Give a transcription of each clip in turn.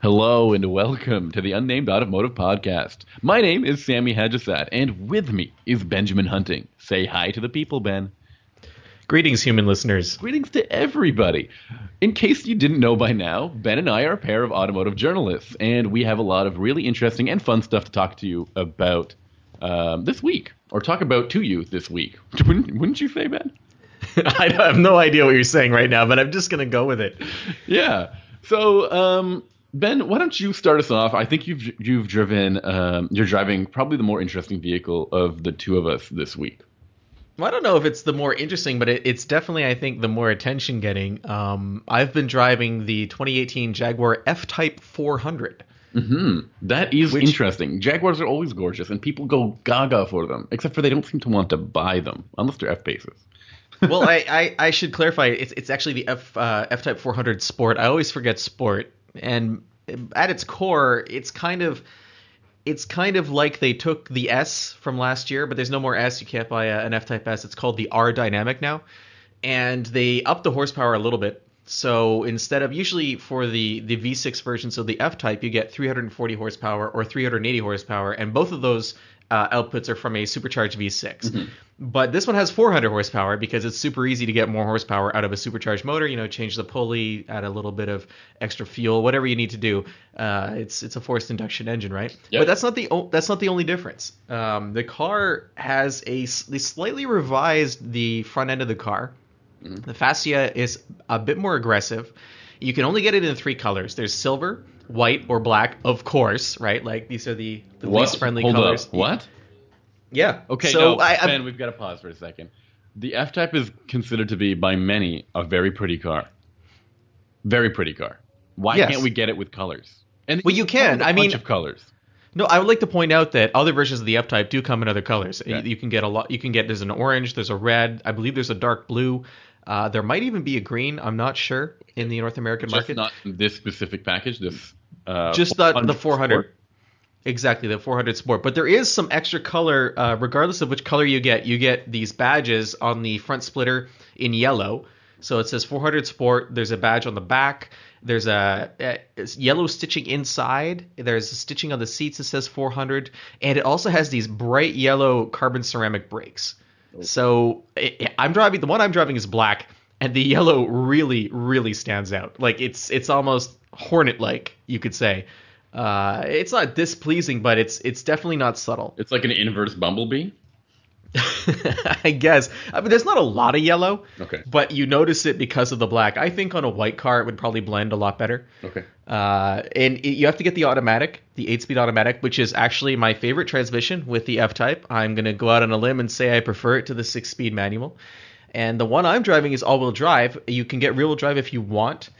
Hello and welcome to the Unnamed Automotive Podcast. My name is Sammy Haj-Assaad, and with me is Benjamin Hunting. Say hi to the people, Ben. Greetings, human listeners. Greetings to everybody. In case you didn't know by now, Ben and I are a pair of automotive journalists, and we have a lot of really interesting and fun stuff to talk to you about um, this week, or talk about to you this week. Wouldn't, wouldn't you say, Ben? I have no idea what you're saying right now, but I'm just going to go with it. Yeah. So, um, Ben, why don't you start us off? I think you've you've driven um, you're driving probably the more interesting vehicle of the two of us this week. Well, I don't know if it's the more interesting, but it, it's definitely I think the more attention getting. Um, I've been driving the 2018 Jaguar F-Type 400. Mm-hmm. That is Which- interesting. Jaguars are always gorgeous, and people go gaga for them. Except for they don't seem to want to buy them unless they're F-Paces. well, I, I, I should clarify. It's it's actually the F uh, F Type 400 Sport. I always forget Sport, and at its core, it's kind of it's kind of like they took the S from last year, but there's no more S. You can't buy a, an F Type S. It's called the R Dynamic now, and they upped the horsepower a little bit. So instead of usually for the the V6 version, so the F Type, you get 340 horsepower or 380 horsepower, and both of those uh, outputs are from a supercharged V6. But this one has 400 horsepower because it's super easy to get more horsepower out of a supercharged motor. You know, change the pulley, add a little bit of extra fuel, whatever you need to do. Uh, it's it's a forced induction engine, right? Yep. But that's not the o- that's not the only difference. Um, the car has a they slightly revised the front end of the car. Mm-hmm. The fascia is a bit more aggressive. You can only get it in three colors. There's silver, white, or black, of course, right? Like these are the, the least friendly Hold colors. up. What? Yeah. Okay, So no, I, Ben, we've got to pause for a second. The F Type is considered to be by many a very pretty car. Very pretty car. Why Yes. can't we get it with colors? And Well, you can. a I bunch mean- of colors. No, I would like to point out that other versions of the F Type do come in other colors. Yeah. You can get a lot. You can get there's an orange, there's a red. I believe there's a dark blue. Uh, there might even be a green. I'm not sure in the North American Just market. not this specific package. This uh, Just the, the 400 400. Sport. Exactly, the 400 Sport. But there is some extra color, uh, regardless of which color you get. You get these badges on the front splitter in yellow. So it says 400 Sport. There's a badge on the back. There's a, a yellow stitching inside. There's stitching on the seats that says 400, and it also has these bright yellow carbon ceramic brakes. So i I'm driving. The one I'm driving is black, and the yellow really, really stands out. Like it's it's almost hornet-like, you could say. Uh, it's not displeasing, but it's it's definitely not subtle. It's like an inverse bumblebee. I guess. I mean, there's not a lot of yellow, Okay. but you notice it because of the black. I think on a white car it would probably blend a lot better. Okay. Uh, and it, you have to get the automatic, the eight-speed automatic, which is actually my favorite transmission with the F-Type. I'm gonna go out on a limb and say I prefer it to the six-speed manual. And the one I'm driving is all-wheel drive. You can get rear-wheel drive if you want.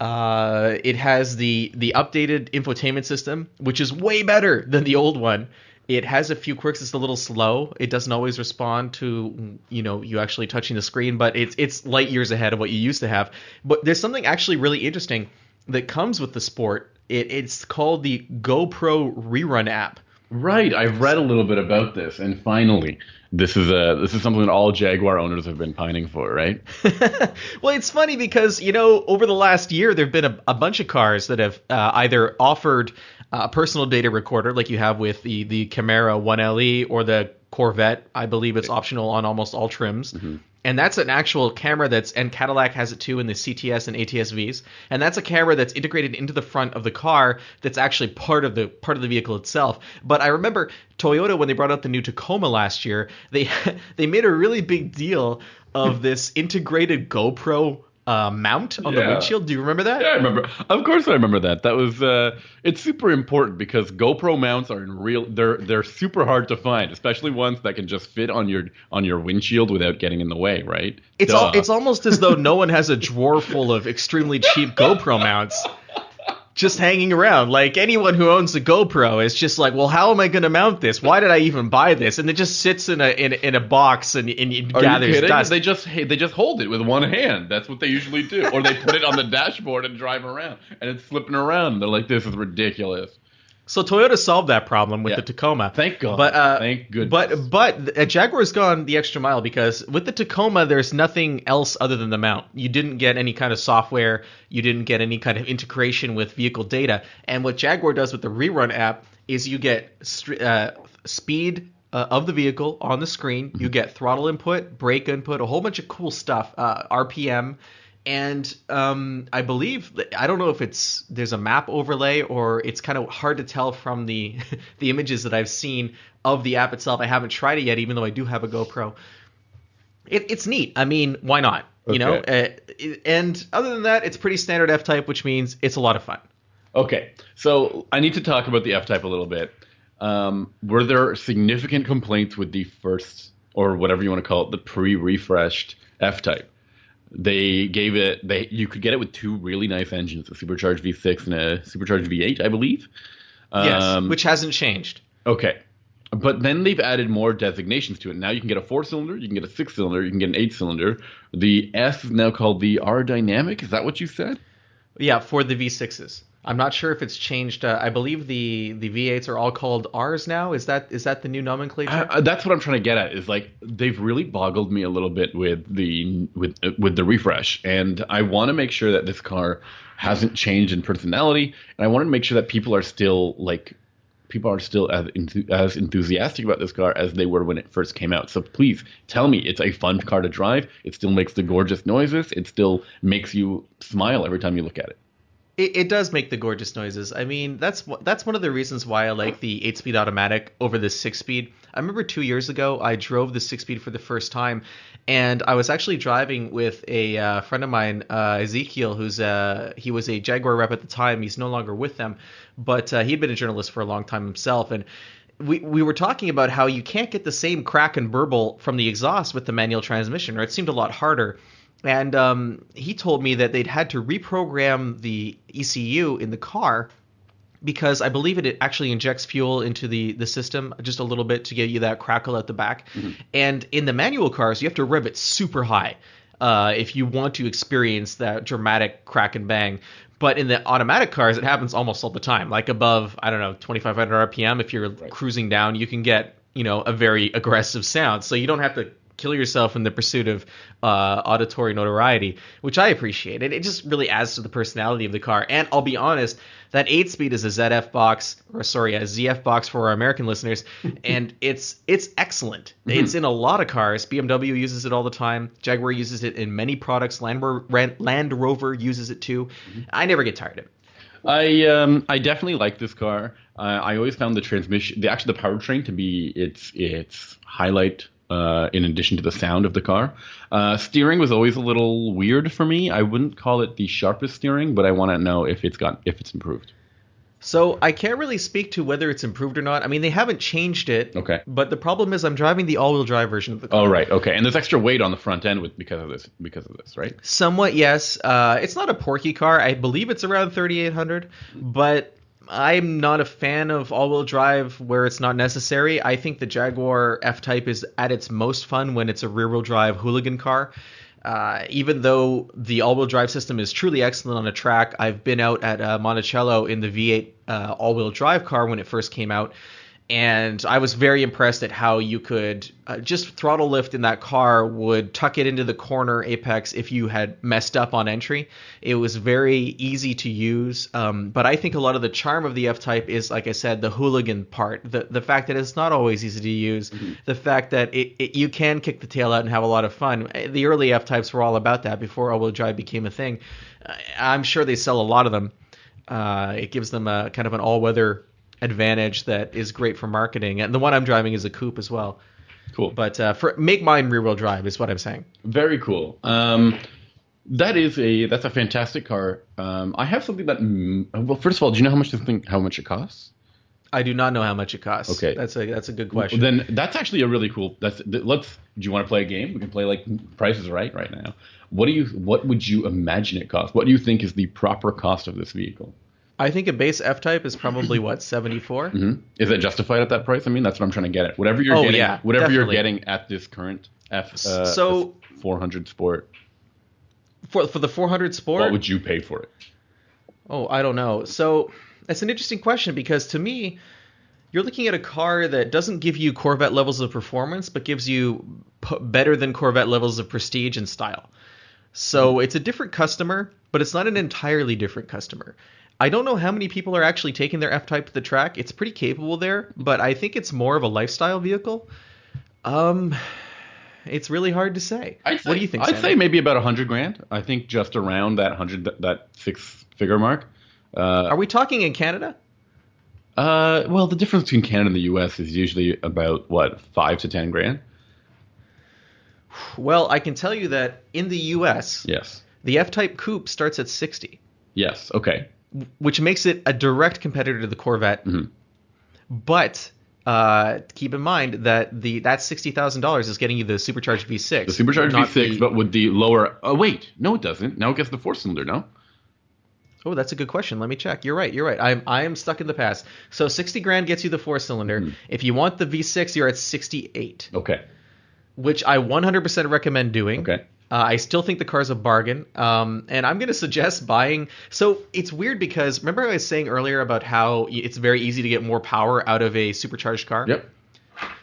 Uh, it has the the updated infotainment system, which is way better than the old one. It has a few quirks. It's a little slow. It doesn't always respond to you know you actually touching the screen, but it's it's light years ahead of what you used to have. But there's something actually really interesting that comes with the sport. It, it's called the GoPro Rerun app. Right. I've read a little bit about this, and finally, this is a this is something that all Jaguar owners have been pining for, right? well, it's funny because you know over the last year there've been a, a bunch of cars that have uh, either offered a personal data recorder like you have with the the Camaro 1LE or the Corvette. I believe it's optional on almost all trims. Mm-hmm. And that's an actual camera that's and Cadillac has it too in the CTS and ATSVs. And that's a camera that's integrated into the front of the car that's actually part of the part of the vehicle itself. But I remember Toyota when they brought out the new Tacoma last year, they they made a really big deal of this integrated GoPro uh, mount on the windshield. Do you remember that? Yeah, I remember. Of course, I remember that. That was uh, it's super important because GoPro mounts are in real. They're they're super hard to find, especially ones that can just fit on your on your windshield without getting in the way. Right? It's al- it's almost as though no one has a drawer full of extremely cheap GoPro mounts just hanging around. Like anyone who owns a GoPro is just like, well, how am I going to mount this? Why did I even buy this? And it just sits in a in, in a box and, and it Are gathers you kidding? dust. They just they just hold it with one hand. That's what they usually do, or they put it on the dashboard and drive around, and it's slipping around. They're like, "This is ridiculous." So Toyota solved that problem with Yeah. the Tacoma. Thank God. But uh, Thank goodness. But but uh, Jaguar's gone the extra mile because with the Tacoma, there's nothing else other than the mount. You didn't get any kind of software. You didn't get any kind of integration with vehicle data. And what Jaguar does with the Rerun app is you get uh, speed. Uh, of the vehicle on the screen, you get throttle input, brake input, a whole bunch of cool stuff, uh, RPM, and um, I believe I don't know if it's there's a map overlay or it's kind of hard to tell from the the images that I've seen of the app itself. I haven't tried it yet, even though I do have a GoPro. It, it's neat. I mean, why not? You know, uh, and other than that, it's pretty standard F type, which means it's a lot of fun. Okay, so I need to talk about the F Type a little bit. Um, were there significant complaints with the first, or whatever you want to call it, the pre-refreshed F Type? They gave it. They you could get it with two really nice engines, a supercharged V6 and a supercharged V8, I believe. Yes, Um, which hasn't changed. Okay. But then they've added more designations to it. Now you can get a four cylinder, you can get a six cylinder, you can get an eight cylinder. The S is now called the R Dynamic. Is that what you said? Yeah, for the V6s. I'm not sure if it's changed. Uh, I believe the the V8s are all called Rs now. Is that is that the new nomenclature? Uh, that's what I'm trying to get at. Is like they've really boggled me a little bit with the with uh, with the refresh, and I want to make sure that this car hasn't changed in personality, and I want to make sure that people are still like people are still as enthu- as enthusiastic about this car as they were when it first came out. So please tell me it's a fun car to drive. It still makes the gorgeous noises. It still makes you smile every time you look at it. It, it does make the gorgeous noises. I mean, that's that's one of the reasons why I like the eight-speed automatic over the six-speed. I remember two years ago I drove the six-speed for the first time, and I was actually driving with a uh, friend of mine, uh, Ezekiel, who's uh, he was a Jaguar rep at the time. He's no longer with them, but uh, he'd been a journalist for a long time himself, and we, we were talking about how you can't get the same crack and burble from the exhaust with the manual transmission, or it seemed a lot harder. And um, he told me that they'd had to reprogram the ECU in the car because I believe it, it actually injects fuel into the, the system just a little bit to give you that crackle at the back. And in the manual cars, you have to rev it super high uh, if you want to experience that dramatic crack and bang. But in the automatic cars, it happens almost all the time. Like above, I don't know, 2,500 RPM, if you're cruising down, you can get you know a very aggressive sound. So you don't have to kill yourself in the pursuit of uh, auditory notoriety, which I appreciate. And it just really adds to the personality of the car. And I'll be honest, that 8 speed is a ZF box, or sorry, a ZF box for our American listeners, and it's it's excellent. It's in a lot of cars. BMW uses it all the time. Jaguar uses it in many products. Land, Ro- Land Rover uses it too. I never get tired of it. I um I definitely like this car. Uh, I always found the transmission, the actually the powertrain, to be its its highlight. Uh, in addition to the sound of the car, uh, steering was always a little weird for me. I wouldn't call it the sharpest steering, but I want to know if it's got if it's improved. So I can't really speak to whether it's improved or not. I mean, they haven't changed it. Okay. But the problem is, I'm driving the all-wheel drive version of the car. Oh right, okay, and there's extra weight on the front end with because of this because of this, right? Somewhat, yes. Uh, it's not a porky car. I believe it's around 3,800, but I'm not a fan of all-wheel drive where it's not necessary. I think the Jaguar F-Type is at its most fun when it's a rear-wheel drive hooligan car. Uh, even though the all-wheel drive system is truly excellent on a track, I've been out at uh, Monticello in the V8 uh, all-wheel drive car when it first came out, and I was very impressed at how you could uh, just throttle lift in that car would tuck it into the corner apex if you had messed up on entry. It was very easy to use, um, but I think a lot of the charm of the F Type is, like I said, the hooligan part, the the fact that it's not always easy to use, the fact that it, it you can kick the tail out and have a lot of fun. The early F Types were all about that before all-wheel drive became a thing. Uh, I'm sure they sell a lot of them. Uh, it gives them a kind of an all-weather advantage that is great for marketing. And the one I'm driving is a coupe as well. Cool. But uh, for make mine rear wheel drive is what I'm saying. Very cool. Um, that is a that's a fantastic car. Um, I have something that mm, well, first of all, do you know how much this thing how much it costs? I do not know how much it costs. Okay. that's a that's a good question. Then that's actually a really cool. That's let's. Do you want to play a game? We can play like prices Right right now. What do you? What would you imagine it costs? What do you think is the proper cost of this vehicle? I think a base F type is probably what 74. hmm Is it justified at that price? I mean, that's what I'm trying to get at. Whatever you're Oh, getting, yeah, whatever definitely. you're getting at this current F uh, So- 400 Sport, For for the 400 Sport. what would you pay for it? Oh, I don't know. So That's an interesting question because to me, you're looking at a car that doesn't give you Corvette levels of performance, but gives you p- better than Corvette levels of prestige and style. So it's a different customer, but it's not an entirely different customer. I don't know how many people are actually taking their F Type to the track. It's pretty capable there, but I think it's more of a lifestyle vehicle. Um, it's really hard to say. I'd say, what do you think? I'd say maybe about a hundred grand. I think just around that hundred, that six figure mark. Uh, Are we talking in Canada? uh, well, the difference between Canada and the U.S. is usually about what five to ten grand. Well, I can tell you that in the U.S., Yes. the F-Type Coupe starts at 60, Yes. Okay. Which makes it a direct competitor to the Corvette. Mhm. But uh, keep in mind that the that sixty thousand dollars is getting you the supercharged V6. The supercharged V6, the- but with the lower. Oh wait, no, it doesn't. Now it gets the four cylinder. No. Oh, that's a good question. Let me check. You're right. You're right. I'm I am stuck in the past. So sixty grand gets you the four cylinder. Mm-hmm. If you want the V6, you're at sixty eight, Okay. which I 100% recommend doing. Okay. Uh, I still think the car's a bargain, um, and I'm going to suggest buying. So it's weird because remember I was saying earlier about how it's very easy to get more power out of a supercharged car. Yep.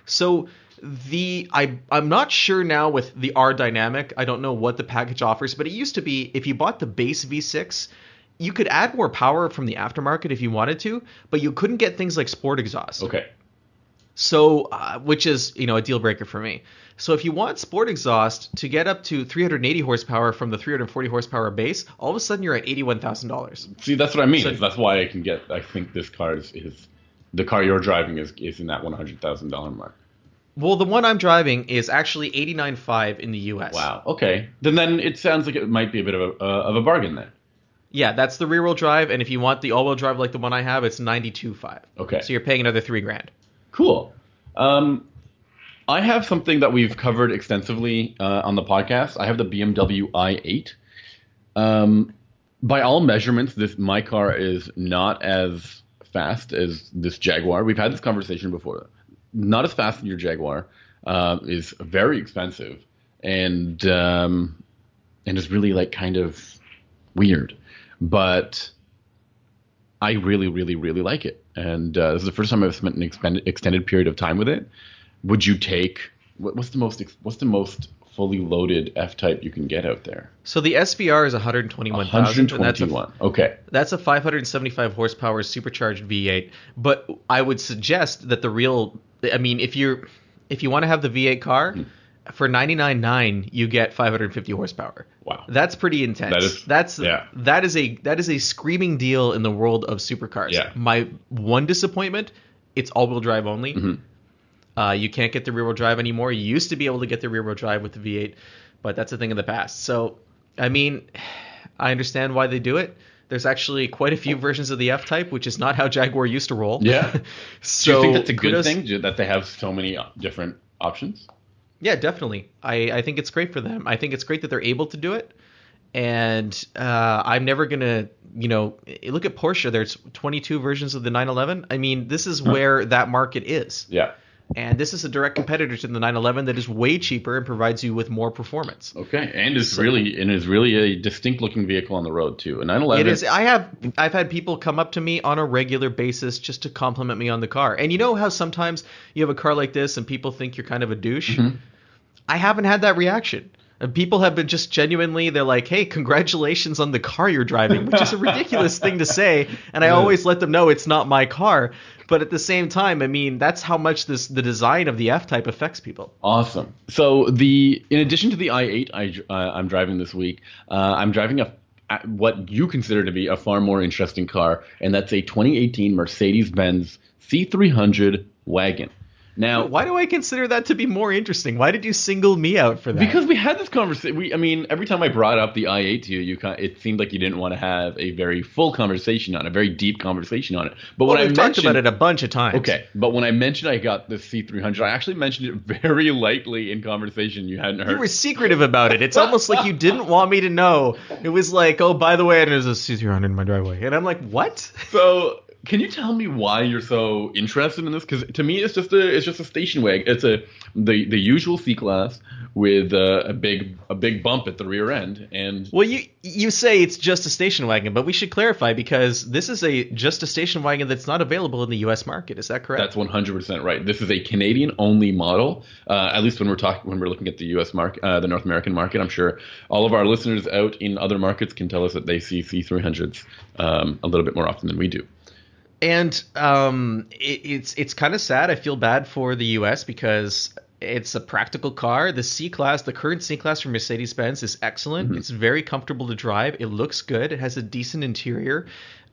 So the I I'm not sure now with the R dynamic. I don't know what the package offers, but it used to be if you bought the base V6, you could add more power from the aftermarket if you wanted to, but you couldn't get things like sport exhaust. Okay. So, uh, which is you know a deal breaker for me. So if you want sport exhaust to get up to 380 horsepower from the 340 horsepower base, all of a sudden you're at eighty-one thousand dollars. See, that's what I mean. So- that's why I can get. I think this car is, is the car you're driving is is in that one hundred thousand dollar mark. Well, the one I'm driving is actually 89.5 in the U.S. Wow. Okay. Then then it sounds like it might be a bit of a uh, of a bargain then. Yeah, that's the rear-wheel drive, and if you want the all-wheel drive like the one I have, it's 92.5. Okay. So you're paying another three grand. Cool. Um, I have something that we've covered extensively uh, on the podcast. I have the BMW i8. Um, by all measurements, this my car is not as fast as this Jaguar. We've had this conversation before. Not as fast as your Jaguar. Uh, is very expensive and um, and is really like kind of weird, but I really, really, really like it. And uh, this is the first time I've spent an expended, extended period of time with it. Would you take what, what's the most ex- what's the most fully loaded F type you can get out there? So the SVR is 121,000. and That's a, 121. Okay. that's a 575 horsepower supercharged V8. But I would suggest that the real, I mean, if you're, if you want to have the V8 car, Hmm. For 99.9 you get 550 horsepower. Wow. That's pretty intense. That is- that's yeah. that is a that is a screaming deal in the world of supercars. Yeah. My one disappointment, it's all-wheel drive only. Mhm. Uh, you can't get the rear-wheel drive anymore. You used to be able to get the rear-wheel drive with the V8, but that's a thing of the past. So, I mean, I understand why they do it. There's actually quite a few versions of the F-Type, which is not how Jaguar used to roll. Yeah. so Do you think that's a good kudos- thing that they have so many uh, different options? Yeah, definitely. I, I think it's great for them. I think it's great that they're able to do it. And uh, I'm never gonna, you know, look at Porsche. There's 22 versions of the 911. I mean, this is where that market is, Yeah. And this is a direct competitor to the 911 that is way cheaper and provides you with more performance. Okay. And is really and is really a distinct looking vehicle on the road too. A 911. It is. I have. I've had people come up to me on a regular basis just to compliment me on the car. And you know how sometimes you have a car like this and people think you're kind of a douche. Mm-hmm. I haven't had that reaction. And people have been just genuinely. They're like, "Hey, congratulations on the car you're driving," which is a ridiculous thing to say. And I always let them know it's not my car. But at the same time, I mean, that's how much this the design of the F Type affects people. Awesome. So the in addition to the i8 I, dr- uh, I'm driving this week, uh, I'm driving a a- what you consider to be a far more interesting car, and that's a 2018 Mercedes-Benz C300 wagon. Now, Why do I consider that to be more interesting? Why did you single me out for that? because we had this conversation, we I mean, every time I brought up the i8 to you, you kind it seemed like you didn't want to have a very full conversation on it, a very deep conversation on it. But well, when I talked mentioned about it a bunch of times. Okay, but when I mentioned I got the C300, I actually mentioned it very lightly in conversation you hadn't heard. You were secretive about it. It's almost like you didn't want me to know. It was like, oh, by the way, there's a C300 in my driveway, and I'm like, what? So can you tell me why you're so interested in this? Because to me, it's just a it's just a station wagon. It's a the the usual C class with uh, a big a big bump at the rear end, and Well, you you say it's just a station wagon, but we should clarify because this is a just a station wagon that's not available in the U.S. market. Is that correct? that's 100 percent right. This is a Canadian only model. Uh, at least when we're talking when we're looking at the U.S. market, uh, the North American market. I'm sure all of our listeners out in other markets can tell us that they see C300s um, a little bit more often than we do. And um, it, it's it's kind of sad. I feel bad for the U.S. because it's a practical car. The C class, the current C class from Mercedes Benz, is excellent. It's very comfortable to drive. It looks good. It has a decent interior.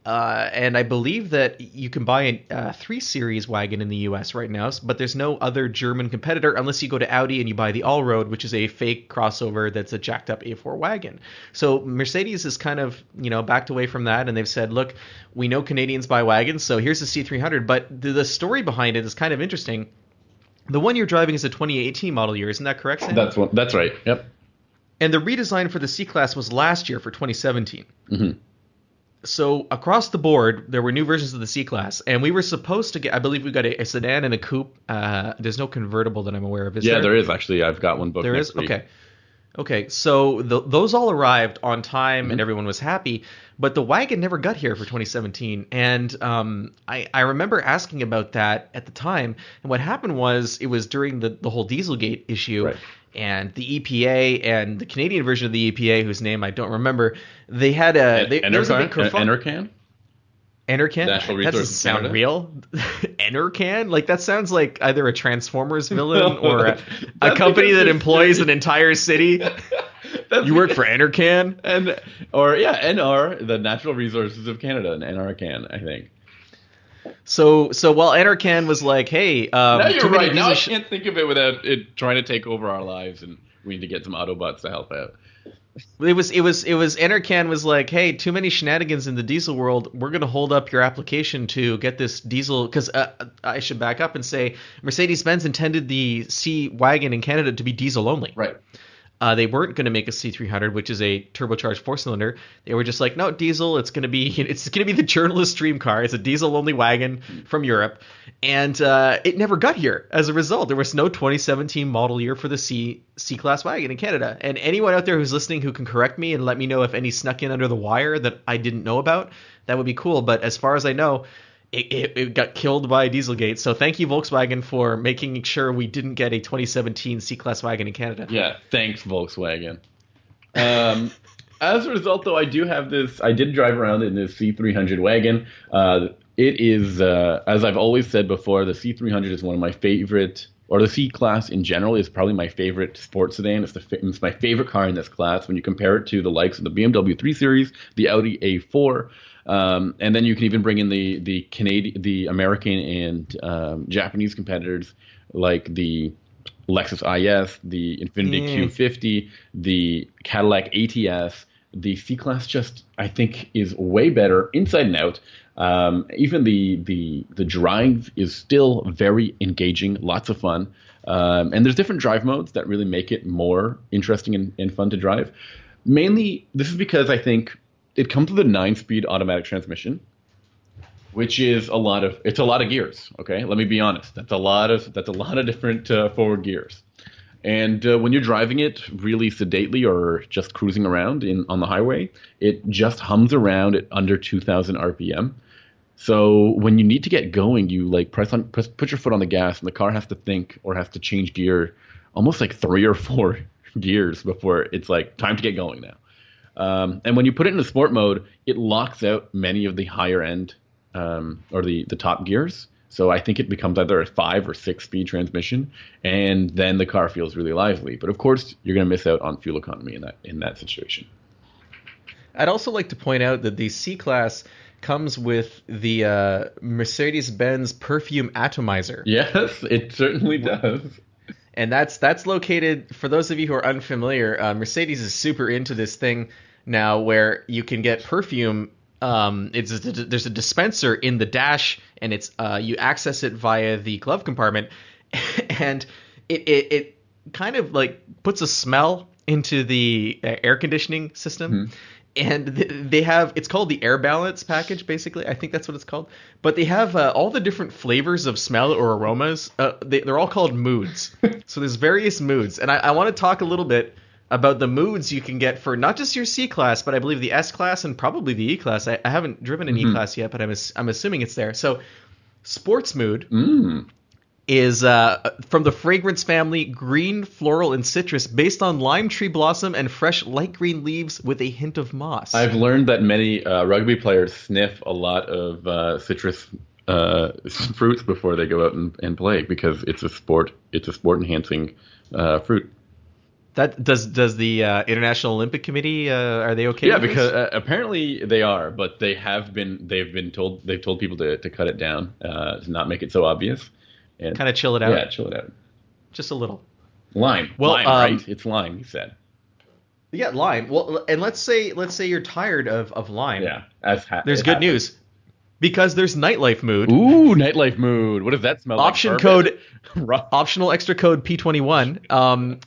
Uh, and I believe that you can buy a uh, 3 Series wagon in the US right now, but there's no other German competitor unless you go to Audi and you buy the Allroad, which is a fake crossover that's a jacked up A4 wagon. So Mercedes is kind of, you know, backed away from that and they've said, look, we know Canadians buy wagons, so here's the C300. But the, the story behind it is kind of interesting. The one you're driving is a 2018 model year, isn't that correct, Sam? That's one. That's right. Yep. and the redesign for the C class was last year for 2017. Mhm. So across the board, there were new versions of the C class, and we were supposed to get. I believe we got a, a sedan and a coupe. Uh, there's no convertible that I'm aware of. Is Yeah, there? there is actually. I've got one booked. There is okay. Okay, so th those all arrived on time Mm-hmm. and everyone was happy, but the wagon never got here for 2017. And um, I, I remember asking about that at the time. And what happened was it was during the, the whole Dieselgate issue, Right. and the EPA and the Canadian version of the EPA, whose name I don't remember, they had a they, there was a big Enercan? Enercan? Enercan? National that doesn't sound Canada? real. Enercan? Like that sounds like either a Transformers villain or a, a company that employs an entire city. You work for Enercan? and or yeah, NR, the Natural Resources of Canada, and NRCan, I think. So so while Enercan was like, hey, um, now you're right. Now I sh- can't think of it without it trying to take over our lives, and we need to get some Autobots to help out. It was it was it was Enercan was like, hey, too many shenanigans in the diesel world. We're gonna hold up your application to get this diesel because uh, I should back up and say Mercedes Benz intended the C wagon in Canada to be diesel only. Right. Uh, they weren't going to make a C300, which is a turbocharged four cylinder. They were just like, no, diesel. It's going to be it's going to be the journalist dream car. It's a diesel only wagon from Europe, and uh, it never got here. As a result, there was no 2017 model year for the C C class wagon in Canada. And anyone out there who's listening who can correct me and let me know if any snuck in under the wire that I didn't know about, that would be cool. But as far as I know. It, it, it got killed by Dieselgate. So thank you, Volkswagen, for making sure we didn't get a 2017 C-Class wagon in Canada. Yeah. Thanks, Volkswagen. Um, as a result, though, I do have this. I did drive around in this C300 wagon. Uh, it is, uh, as I've always said before, the C300 is one of my favorite, or the C class in general is probably my favorite sports sedan. It's, the, it's my favorite car in this class when you compare it to the likes of the BMW 3 Series, the Audi A4. Um, and then you can even bring in the the Canadian, the American and um, Japanese competitors like the Lexus IS, the Infiniti Mm. Q50, the Cadillac ATS. The C class just I think is way better inside and out. Um, even the the the drive is still very engaging, lots of fun. Um, and there's different drive modes that really make it more interesting and, and fun to drive. Mainly, this is because I think it comes with a nine-speed automatic transmission, which is a lot of it's a lot of gears. Okay, let me be honest. That's a lot of that's a lot of different uh, forward gears. And uh, when you're driving it really sedately or just cruising around in on the highway, it just hums around at under 2,000 RPM. So when you need to get going, you like press on press, put your foot on the gas, and the car has to think or has to change gear, almost like three or four gears before it's like time to get going now. Um, and when you put it in sport mode, it locks out many of the higher end um, or the the top gears. So I think it becomes either a five or six speed transmission, and then the car feels really lively. But of course, you're going to miss out on fuel economy in that in that situation. I'd also like to point out that the C class comes with the uh, Mercedes-Benz perfume atomizer, Yes, it certainly does. And that's that's located. For those of you who are unfamiliar, uh, Mercedes is super into this thing now, where you can get perfume. Um, it's there's a dispenser in the dash, and it's uh, you access it via the glove compartment, and it, it it kind of like puts a smell into the uh, air conditioning system. And they have it's called the air balance package basically. I think that's what it's called. But they have uh, all the different flavors of smell or aromas. Uh, they, they're all called moods. So there's various moods. And i, I want to talk a little bit about the moods you can get for not just your c class but i believe the s class and probably the e class. I, I haven't driven an e class yet but I'm, I'm assuming it's there. So sports mood Mm. Is uh, from the fragrance family green floral and citrus based on lime tree blossom and fresh light green leaves with a hint of moss I've learned that many uh, rugby players sniff a lot of uh, citrus uh, fruits before they go out and, and play because it's a sport. It's a sport enhancing uh, fruit. That does does the uh, International Olympic Committee uh, are they okay? Yeah, with because uh, apparently they are, but they have been they've been told they've told people to, to cut it down uh, to not make it so obvious and kind of chill it out, yeah, chill it out. just a little. Lime, Well, lime, um, right? It's lime. He said. Yeah, lime. Well, and let's say let's say you're tired of of lime. Yeah, as ha- There's good happens. news because there's nightlife mood. Ooh, nightlife mood. What does that smell Option like? code optional extra code P21. Um,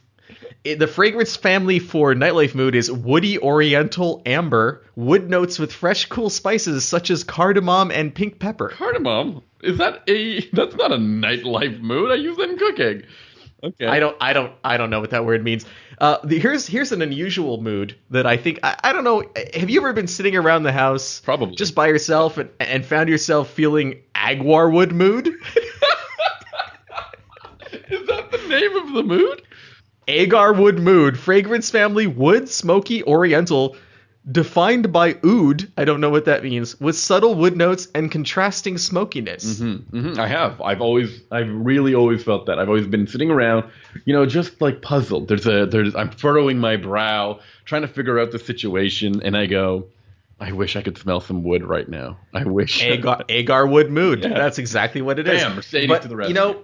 it- the fragrance family for nightlife mood is woody oriental amber, wood notes with fresh cool spices such as cardamom and pink pepper. cardamom. Is that a? That's not a nightlife mood. I use that in cooking. Okay. I don't, I don't, I don't know what that word means. Uh, the, here's here's an unusual mood that I think I, I don't know. Have you ever been sitting around the house, Probably. just by yourself, and, and found yourself feeling aguar wood mood? Is that the name of the mood? Agar wood mood, fragrance family, wood, smoky, oriental, defined by oud. I don't know what that means. With subtle wood notes and contrasting smokiness. hmm I have. I've always, I've really always felt that. I've always been sitting around, you know, just like puzzled. There's a, there's, I'm furrowing my brow, trying to figure out the situation, and I go, I wish I could smell some wood right now. I wish. Agar, agar wood mood. Yeah. That's exactly what it is. Mercedes but, to the You know,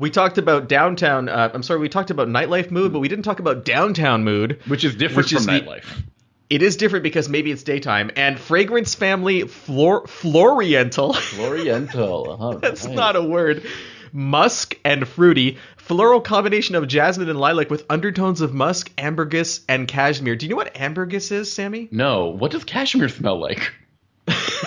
we talked about downtown. Uh, I'm sorry, we talked about nightlife mood, but we didn't talk about downtown mood. which is different Which is from the- nightlife. It is different because maybe it's daytime. And fragrance family flor- floriental. Oriental. Uh-huh. That's not a word. Musk and fruity. Floral combination of jasmine and lilac with undertones of musk, ambergris, and cashmere. Do you know what ambergris is, Sammy? No. What does cashmere smell like?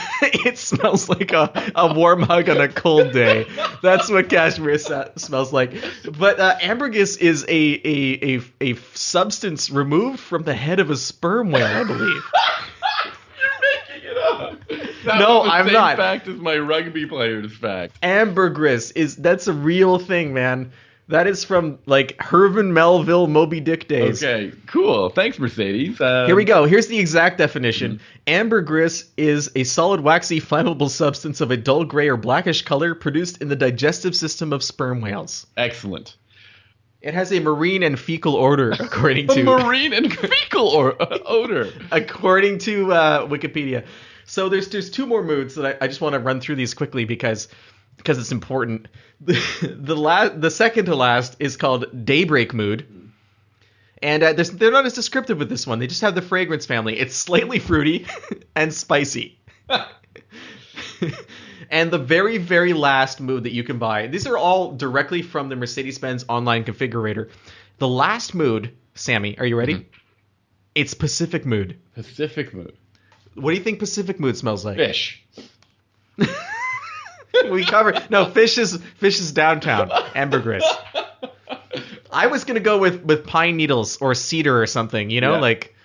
it smells like a, a warm hug on a cold day. That's what cashmere sa- smells like. But uh, ambergris is a, a, a, a substance removed from the head of a sperm whale, I believe. You're making it up. That No, I'm not. Fact as my rugby player's fact. ambergris is that's a real thing, man. That is from like Herman Melville Moby Dick days. Okay, cool. Thanks, Mercedes. Um, Here we go. Here's the exact definition. Ambergris is a solid, waxy, flammable substance of a dull gray or blackish color produced in the digestive system of sperm whales. Excellent. It has a marine and fecal odor, according to marine and fecal or, uh, odor. according to uh, Wikipedia. So there's there's two more moods that I, I just want to run through these quickly because because it's important. The the la- the second to last is called daybreak mood. And uh, they're not as descriptive with this one. They just have the fragrance family. It's slightly fruity and spicy. and the very, very last mood that you can buy. These are all directly from the Mercedes-Benz online configurator. The last mood, Sammy, are you ready? It's Pacific mood. Pacific mood. What do you think Pacific mood smells like? Fish. we covered. No, fish is fish is downtown. Ambergris. I was gonna go with with pine needles or cedar or something. You know, Yeah. like.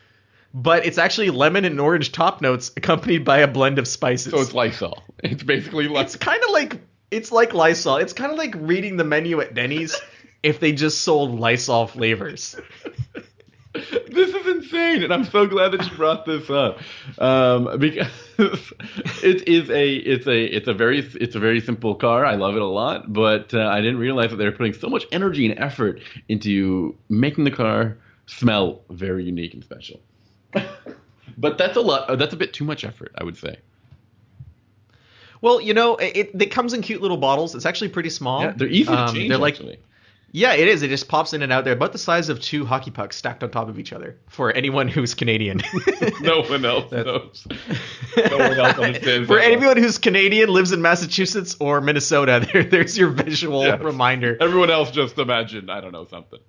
But it's actually lemon and orange top notes accompanied by a blend of spices. So it's Lysol. It's basically it's kind of like it's like Lysol. It's kind of like reading the menu at Denny's if they just sold Lysol flavors. This is insane, and I'm so glad that you brought this up um, because it is a it's a it's a very it's a very simple car. I love it a lot, but uh, I didn't realize that they were putting so much energy and effort into making the car smell very unique and special. but that's a lot. That's a bit too much effort, I would say. Well, you know, it, it comes in cute little bottles. It's actually pretty small. Yeah, they're easy to Um, change. They're like actually. Yeah, it is. It just pops in and out. They're about the size of two hockey pucks stacked on top of each other. For anyone who's Canadian. no one else knows. No one else understands For anyone who's Canadian, lives in Massachusetts or Minnesota, there, there's your visual Yes. reminder. Everyone else just imagine, I don't know, something.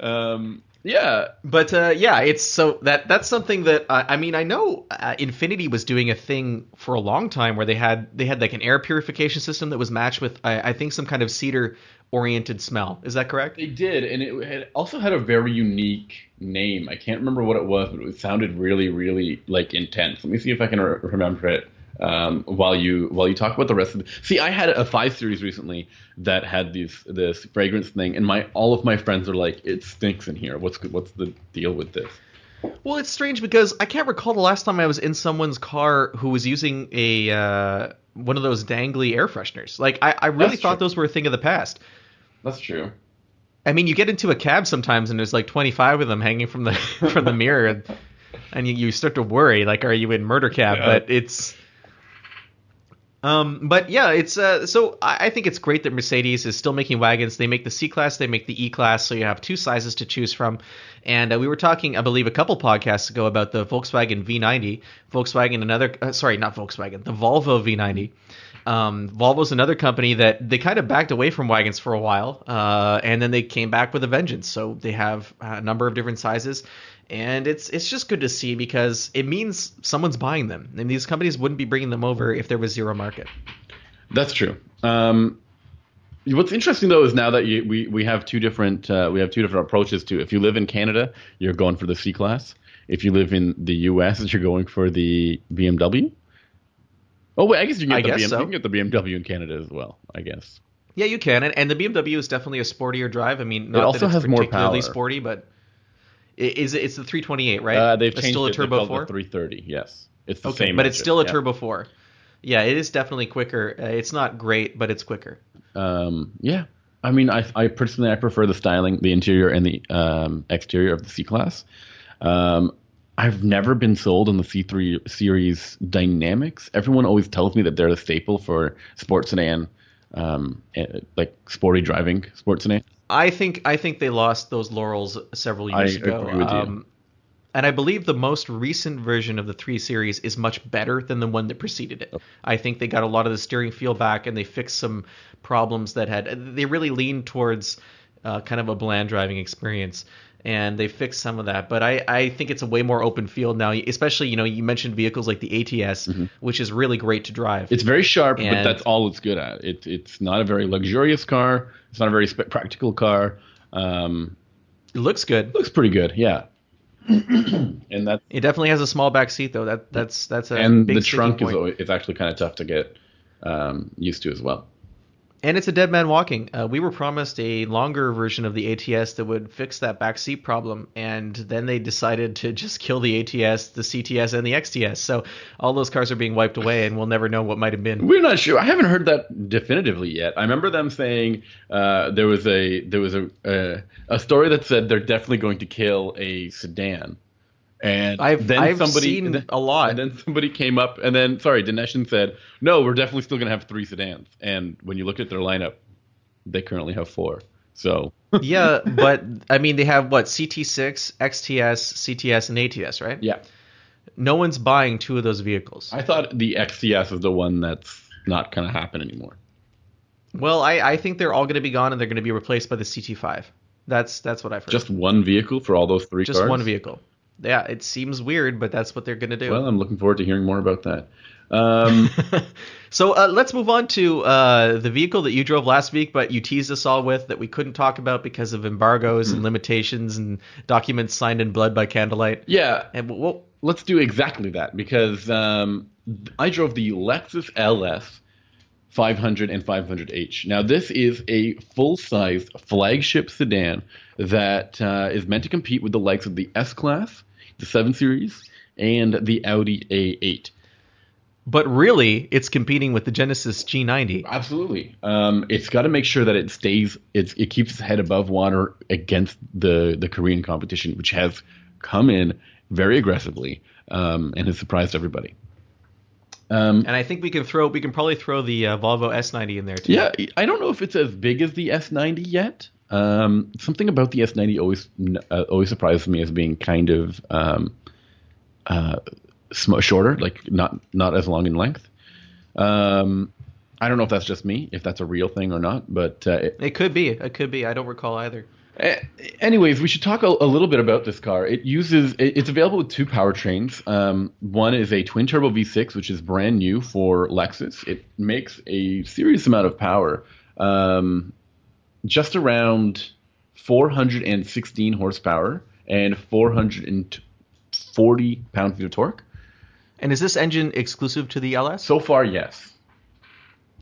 Um, Yeah, But uh, yeah, it's so that that's something that uh, I mean I know uh, Infiniti was doing a thing for a long time where they had they had like an air purification system that was matched with I, I think some kind of cedar oriented smell. Is that correct? they did, and it also had a very unique name. I can't remember what it was, but it sounded really, really like intense. Let me see if I can re- remember it. Um, while you while you talk about the rest of the see, I had a five series recently that had these this fragrance thing, and my all of my friends are like, it stinks in here. What's what's the deal with this? Well, it's strange because I can't recall the last time I was in someone's car who was using a uh, one of those dangly air fresheners. Like I, I really That's thought true. those were a thing of the past. That's true. I mean, you get into a cab sometimes and there's like 25 of them hanging from the from the mirror, and, and you, you start to worry, like, are you in murder cab? Yeah. But it's, um, but yeah, it's uh, so I, think it's great that Mercedes is still making wagons. They make the C class, they make the E class, so you have two sizes to choose from. And uh, we were talking, I believe, a couple podcasts ago about the Volkswagen V90, Volkswagen another, uh, sorry, not Volkswagen, the Volvo V90. Um, Volvo's another company that they kind of backed away from wagons for a while, uh, and then they came back with a vengeance. So they have a number of different sizes, and it's it's just good to see because it means someone's buying them, and these companies wouldn't be bringing them over if there was zero market. That's true. Um, what's interesting though is now that you, we we have two different uh, we have two different approaches to. it. If you live in Canada, you're going for the C class. If you live in the U.S., you're going for the BMW. Oh wait, I guess you can get the BMW, so. you can get the BMW in Canada as well. I guess. Yeah, you can, and, and the BMW is definitely a sportier drive. I mean, not also that it's has more particularly power. sporty, but is it, it's the 328, right? Uh, they've it's changed still a it. They turbo four. the 330. Yes, it's the Okay, same. but it's still a yeah. turbo four. Yeah, it is definitely quicker. Uh, it's not great, but it's quicker. Um, yeah, I mean, I, I personally I prefer the styling, the interior and the um, exterior of the C class. Um, I've never been sold on the C3 series dynamics. Everyone always tells me that they're the staple for sports sedan, um, eh, like sporty driving sports sedan. I think I think they lost those laurels several years I ago. agree with you. Um, and I believe the most recent version of the 3 Series is much better than the one that preceded it. I think they got a lot of the steering feel back and they fixed some problems that had. They really leaned towards uh, kind of a bland driving experience. And they fixed some of that, but I, I think it's a way more open field now. Especially, you know, you mentioned vehicles like the ATS, which is really great to drive. Mm-hmm. It's very sharp, but that's all it's good at. It, it's not a very luxurious car. It's not a very spe- practical car. Um, it looks good. looks pretty good, yeah. and that It definitely has a small back seat, though. That that's that's a and big the trunk is always, it's actually kind of tough to get um, used to as well. And it's a dead man walking. Uh, we were promised a longer version of the ATS that would fix that back seat problem, and then they decided to just kill the ATS, the CTS, and the XTS. So all those cars are being wiped away, and we'll never know what might have been. We're not sure. I haven't heard that definitively yet. I remember them saying uh, there was a there was a uh, a story that said they're definitely going to kill a sedan, and I've- then I've somebody seen then- a lot. And then somebody came up, and then sorry, de Nysschen and said, "No, we're definitely still going to have three sedans." And when you look at their lineup, they currently have four. So yeah, but I mean, they have what CT6, XTS, CTS, and ATS, right? yeah, No one's buying two of those vehicles. I thought the XTS is the one that's not going to happen anymore. Well, I, I think they're all going to be gone, and they're going to be replaced by the CT5. That's that's what I've heard. Just one vehicle for all those three just cars. one vehicle. Yeah, it seems weird, but that's what they're going to do. Well, I'm looking forward to hearing more about that. Um, so uh, let's move on to uh, the vehicle that you drove last week, but you teased us all with that we couldn't talk about because of embargoes Hmm. and limitations and documents signed in blood by candlelight. yeah, And well, let's do exactly that because um, I drove the Lexus LS 500 and 500H. Now, this is a full size flagship sedan that uh, is meant to compete with the likes of the S Class, the 7 Series, and the Audi A8. but really, it's competing with the Genesis G90. Absolutely. Um, it's got to make sure that it stays, it's, it keeps its head above water against the, the Korean competition, which has come in very aggressively um, and has surprised everybody. Um, And I think we can throw we can probably throw the uh, Volvo S90 in there too. yeah, I don't know if it's as big as the S90 yet. Um, something about the S90 always uh, always surprises me as being kind of um, uh, sm- shorter, like not not as long in length. Um, I don't know if that's just me, if that's a real thing or not, but uh, it, It could be. It could be. I don't recall either. Anyways, we should talk a, a little bit about this car. It uses it- it's available with two powertrains. Um, one is a twin turbo V6, which is brand new for Lexus. It makes a serious amount of power, um, just around 416 horsepower and 440 pound feet of torque. And is this engine exclusive to the LS? So far, yes.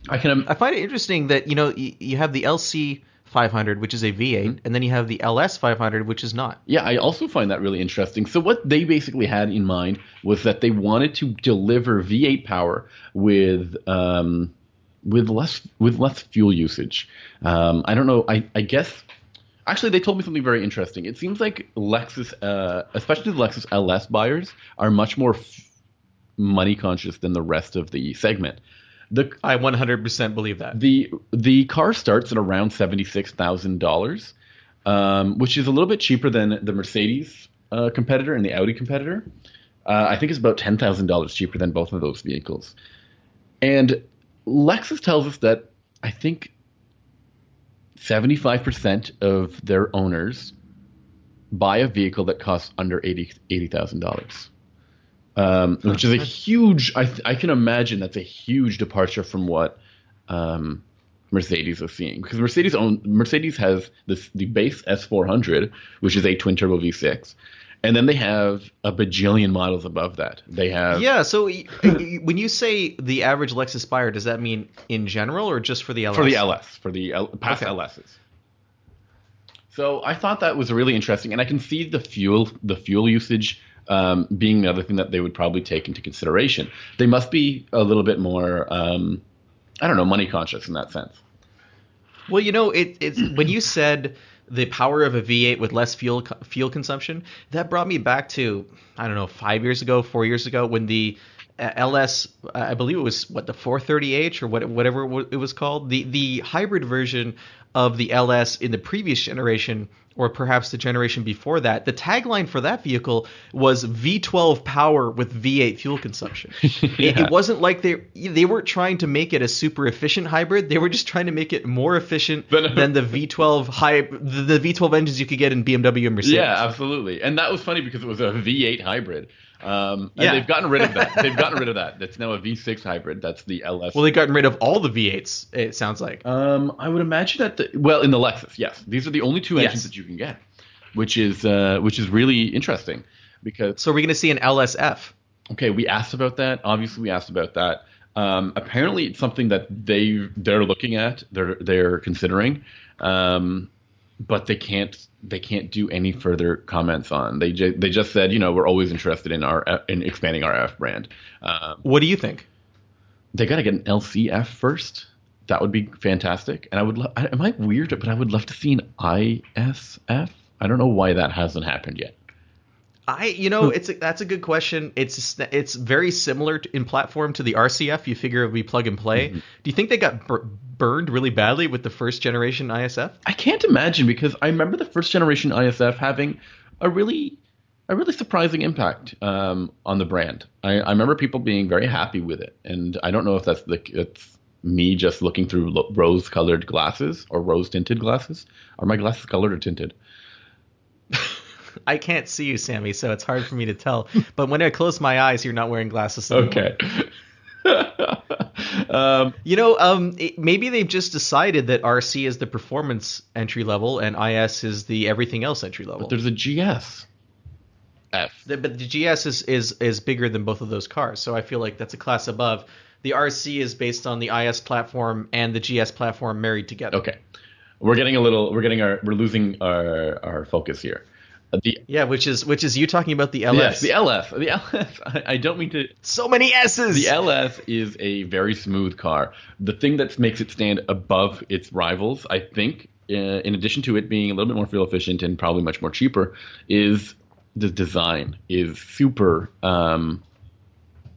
I can. I find it interesting that you know y- you have the LC 500, which is a V8, and then you have the LS 500, which is not. Yeah, I also find that really interesting. So what they basically had in mind was that they wanted to deliver V8 power with um, with less with less fuel usage. Um, I don't know. I, I guess actually they told me something very interesting. It seems like Lexus, uh, especially the Lexus LS buyers, are much more f- money conscious than the rest of the segment. The I 100% believe that. the the car starts at around seventy six thousand dollars, um, which is a little bit cheaper than the Mercedes uh, competitor and the Audi competitor. Uh, I think it's about ten thousand dollars cheaper than both of those vehicles. And Lexus tells us that I think seventy five percent of their owners buy a vehicle that costs under eighty eighty thousand dollars. Um, which is a huge. I, I can imagine that's a huge departure from what um, Mercedes is seeing. Because Mercedes own Mercedes has this the base S400, which is a twin turbo V6, and then they have a bajillion models above that. They have Yeah, so when you say the average Lexus buyer, does that mean in general or just for the LS? for the LS for the L, past Okay. LSs. So I thought that was really interesting, and I can see the fuel the fuel usage um, being another thing that they would probably take into consideration. They must be a little bit more, um, I don't know, money conscious in that sense. Well, you know, it, it's when you said the power of a V8 with less fuel fuel consumption, that brought me back to I don't know five years ago, four years ago when the LS, I believe it was what the 430h or what whatever it was called, the the hybrid version of the LS in the previous generation or perhaps the generation before that. The tagline for that vehicle was V12 power with V8 fuel consumption. it, Yeah. it wasn't like they they weren't trying to make it a super efficient hybrid. They were just trying to make it more efficient Than- the V12 hy- the, the V12 engines you could get in BMW and Mercedes. Yeah, absolutely. And that was funny because it was a V8 hybrid. Um, and Yeah. they've gotten rid of that. They've gotten rid of that. That's now a V6 hybrid. That's the LS. Well, they've gotten rid of all the V8s. It sounds like. Um, I would imagine that the well in the Lexus, yes, these are the only two Yes. engines that you can get, which is uh, which is really interesting because So we're going to see an LSF. okay, we asked about that. Obviously, we asked about that. Um, apparently, it's something that they they're looking at. They're they're considering, um, but they can't they can't do any further comments on. They ju- they just said you know we're always interested in our F- in expanding our F brand. Um, What do you think? they got to get an LCF first. That would be fantastic. And I would. Lo- I- am I weird? But I would love to see an ISF. I don't know why that hasn't happened yet. I, you know, it's a, that's a good question. It's it's very similar to, in platform to the RCF. You figure it would be plug and play. Do you think they got bur- burned really badly with the first generation ISF? I can't imagine because I remember the first generation ISF having a really a really surprising impact um, on the brand. I, I remember people being very happy with it, and I don't know if that's the it's me just looking through lo- rose-colored glasses or rose-tinted glasses. Are my glasses colored or tinted? I can't see you, Sami, so it's hard for me to tell. But when I close my eyes, you're not wearing glasses. anymore. Okay. um, You know, um, it, maybe they've just decided that RC is the performance entry level and IS is the everything else entry level. But there's a GS F. The- but the GS is, is is bigger than both of those cars, so I feel like that's a class above. The RC is based on the IS platform and the GS platform married together. Okay, we're getting a little. We're getting our. We're losing our our focus here. Uh, The Yeah, which is which is you talking about the LS. yes, the LS. The LS. I, I don't mean to. so many S's. The LS is a very smooth car. The thing that makes it stand above its rivals, I think, uh, in addition to it being a little bit more fuel efficient and probably much more cheaper, is the design is super. Um,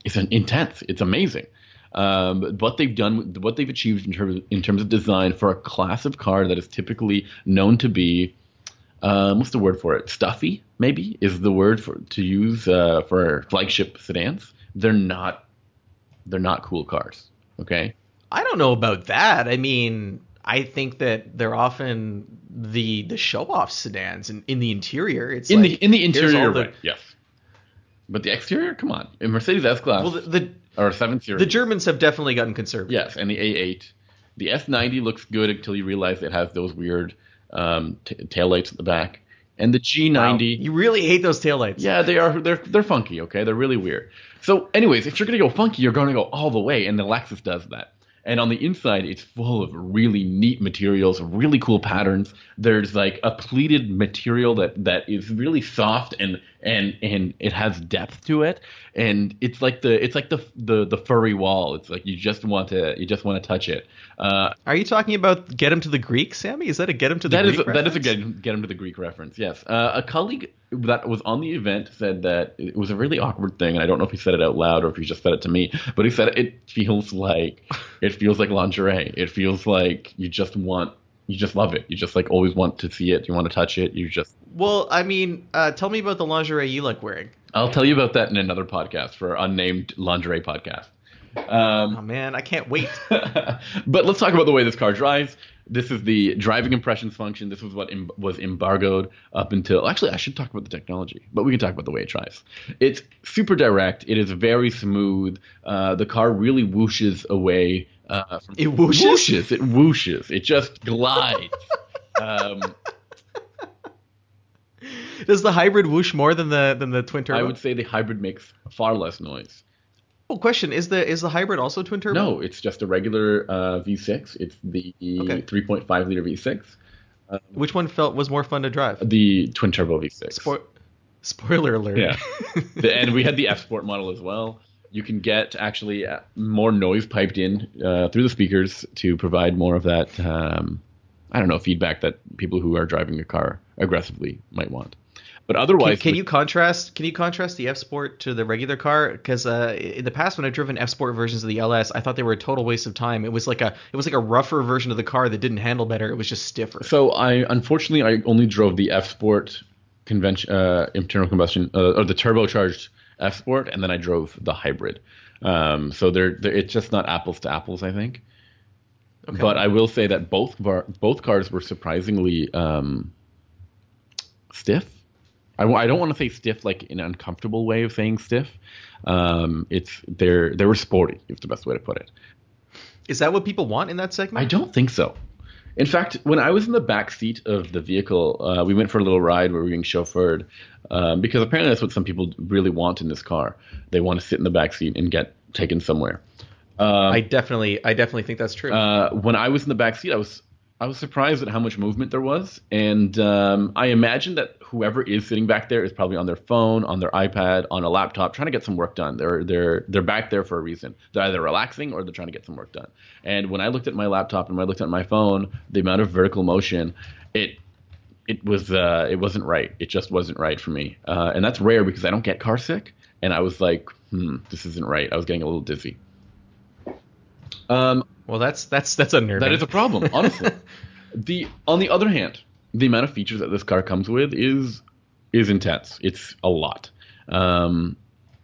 it's an intense. It's amazing. Um, what they've done, what they've achieved in terms in terms of design for a class of car that is typically known to be, um, what's the word for it? Stuffy, maybe is the word for to use uh, for flagship sedans. They're not, they're not cool cars. Okay. I don't know about that. I mean, I think that they're often the the show off sedans in, in the interior. It's In like, the in the interior, the-? Yes. But the exterior, come on, in Mercedes S Class Well, the, the or seven series. the Germans have definitely gotten conservative. Yes, and the A8. The S90 looks good until you realize it has those weird um, t- taillights at the back. And the G90. You really hate those taillights. Yeah, they are. They're they're funky. Okay, they're really weird. So, anyways, if you're gonna go funky, you're gonna go all the way, and the Lexus does that. And on the inside, it's full of really neat materials, really cool patterns. There's like a pleated material that that is really soft and and and it has depth to it. And it's like the it's like the the the furry wall. It's like you just want to you just want to touch it. Uh, Are you talking about get him to the Greek, Sami? Is that a get him to the that is Greek? that is a get, get him to the Greek reference. Yes, uh, a colleague that was on the event said that it was a really awkward thing, and I don't know if he said it out loud or if he just said it to me, but he said it feels like it feels like lingerie. It feels like you just want you just love it. You just like always want to see it. You want to touch it. You just. Well, I mean, uh, tell me about the lingerie you like wearing. I'll tell you about that in another podcast for unnamed lingerie podcast. Um, Oh man, I can't wait. but let's talk about the way this car drives. This is the driving impressions function. This was what em- was embargoed up until. Actually, I should talk about the technology, but we can talk about the way it drives. It's super direct. It is very smooth. Uh, the car really whooshes away. Uh, from, It whooshes? whooshes. It whooshes. It just glides. um, Does the hybrid whoosh more than the than the twin turbo? I would say the hybrid makes far less noise. Oh, question: Is the is the hybrid also twin turbo? No, it's just a regular uh, V6. It's the Okay. 3.5 liter V6. Which one felt was more fun to drive? The twin turbo V6. Spo- spoiler alert. Yeah. The- and we had the F Sport model as well. You can get actually uh, more noise piped in uh, through the speakers to provide more of that, um, I don't know, feedback that people who are driving a car aggressively might want. But Can, otherwise, can with- you contrast? Can you contrast the F Sport to the regular car? Because uh, in the past, when I've driven F Sport versions of the LS, I thought they were a total waste of time. It was like a it was like a rougher version of the car that didn't handle better. It was just stiffer. So I unfortunately I only drove the F Sport convention uh, internal combustion uh, or the turbocharged F Sport, and then I drove the hybrid. Um, so they're, they're it's just not apples to apples, I think. Okay. But I will say that both bar, both cars were surprisingly um, stiff. I, I don't want to say stiff like an uncomfortable way of saying stiff. Um, it's they're they were sporty. Is the best way to put it. Is that what people want in that segment? I don't think so. In fact, when I was in the back seat of the vehicle, uh, we went for a little ride where we were being chauffeured um, because apparently that's what some people really want in this car. They want to sit in the back seat and get taken somewhere. Um, I definitely, I definitely think that's true. uh, when I was in the back seat, I was I was surprised at how much movement there was, and um, I imagine that whoever is sitting back there is probably on their phone, on their iPad, on a laptop, trying to get some work done. They're they're they're back there for a reason. They're either relaxing or they're trying to get some work done. And when I looked at my laptop and when I looked at my phone, the amount of vertical motion, it it was uh, it wasn't right. It just wasn't right for me, uh, and that's rare because I don't get car sick. And I was like, hmm, this isn't right. I was getting a little dizzy. Um, well, that's that's that's unnerving. that is a problem, honestly. the on the other hand, the amount of features that this car comes with is is intense. It's a lot, um,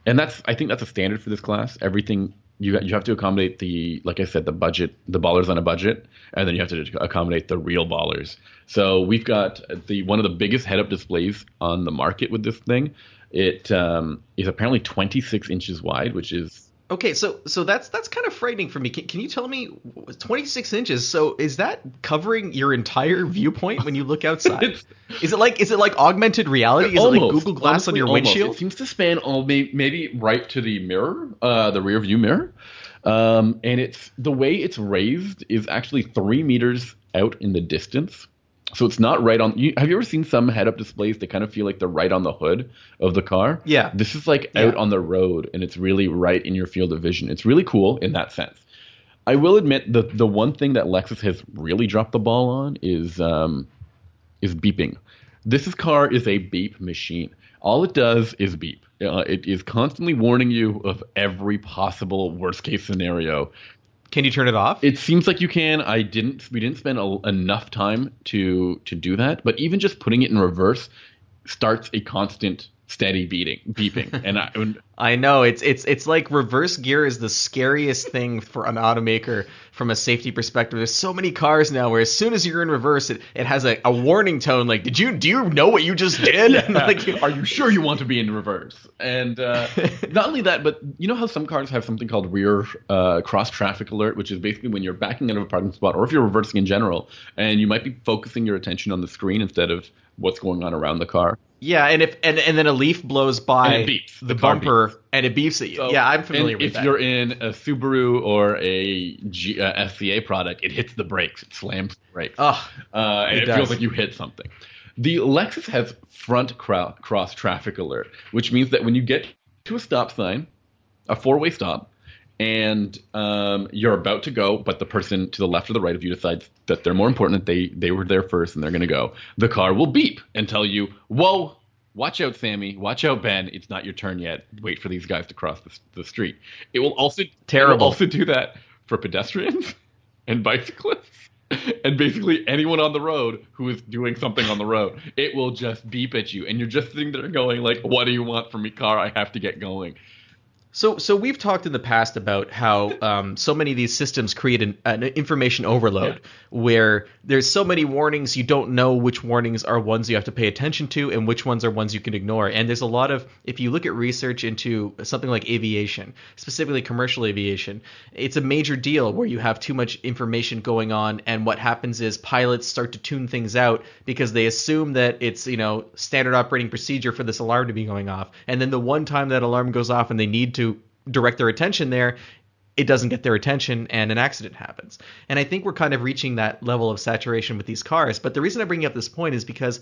and that's I think that's a standard for this class. Everything you you have to accommodate the like I said the budget, the ballers on a budget, and then you have to accommodate the real ballers. So we've got the one of the biggest head-up displays on the market with this thing. It um, is apparently 26 inches wide, which is Okay, so so that's that's kind of frightening for me. Can, can you tell me 26 inches? So is that covering your entire viewpoint when you look outside? Is it like is it like augmented reality? Is it like Google Glass on honestly, your almost. windshield? It seems to span all may, maybe right to the mirror, uh, the rear view mirror. Um, and it's the way it's raised is actually three meters out in the distance. So it's not right on. You, have you ever seen some head-up displays that kind of feel like they're right on the hood of the car? Yeah. This is like Yeah. out on the road, and it's really right in your field of vision. It's really cool in that sense. I will admit the the one thing that Lexus has really dropped the ball on is um, is beeping. This is car is a beep machine. All it does is beep. Uh, it is constantly warning you of every possible worst case scenario. Can you turn it off? It seems like you can. I didn't. We didn't spend a, enough time to to do that. But even just putting it in reverse starts a constant steady beating beeping and I, and I know it's it's it's like reverse gear is the scariest thing for an automaker from a safety perspective. There's so many cars now where as soon as you're in reverse, it, it has a, a warning tone like, "Did you do you know what you just did?" Yeah. like, are you sure you want to be in reverse? And uh, not only that, but you know how some cars have something called rear uh, cross traffic alert, which is basically when you're backing out of a parking spot, or if you're reversing in general, and you might be focusing your attention on the screen instead of what's going on around the car. Yeah, and if and, and then a leaf blows by beeps. the, The car bumper and it beeps at you. So- yeah, I'm familiar and with if that. If you're in a Subaru or a G, uh, FCA product, it hits the brakes, it slams the brakes, oh, uh, and it it, does. feels like you hit something. The Lexus has front cro- cross traffic alert, which means that when you get to a stop sign, a four-way stop, and um, you're about to go, but the person to the left or the right of you decides that they're more important, that they they were there first and they're going to go, the car will beep and tell you, "Whoa, watch out, Sami! Watch out, Ben! It's not your turn yet. Wait for these guys to cross the, the street." It will also Terrible. will also do that for pedestrians and bicyclists. And basically anyone on the road who is doing something on the road, it will just beep at you, and you're just sitting there going like, "What do you want from me, car? I have to get going." So, so we've talked in the past about how um, so many of these systems create an, an information overload, where there's so many warnings you don't know which warnings are ones you have to pay attention to and which ones are ones you can ignore. And there's a lot of, if you look at research into something like aviation, specifically commercial aviation, it's a major deal where you have too much information going on, and what happens is pilots start to tune things out because they assume that it's you know standard operating procedure for this alarm to be going off, and then the one time that alarm goes off and they need to direct their attention there, it doesn't get their attention and an accident happens. And I think we're kind of reaching that level of saturation with these cars. But the reason I bring up this point is because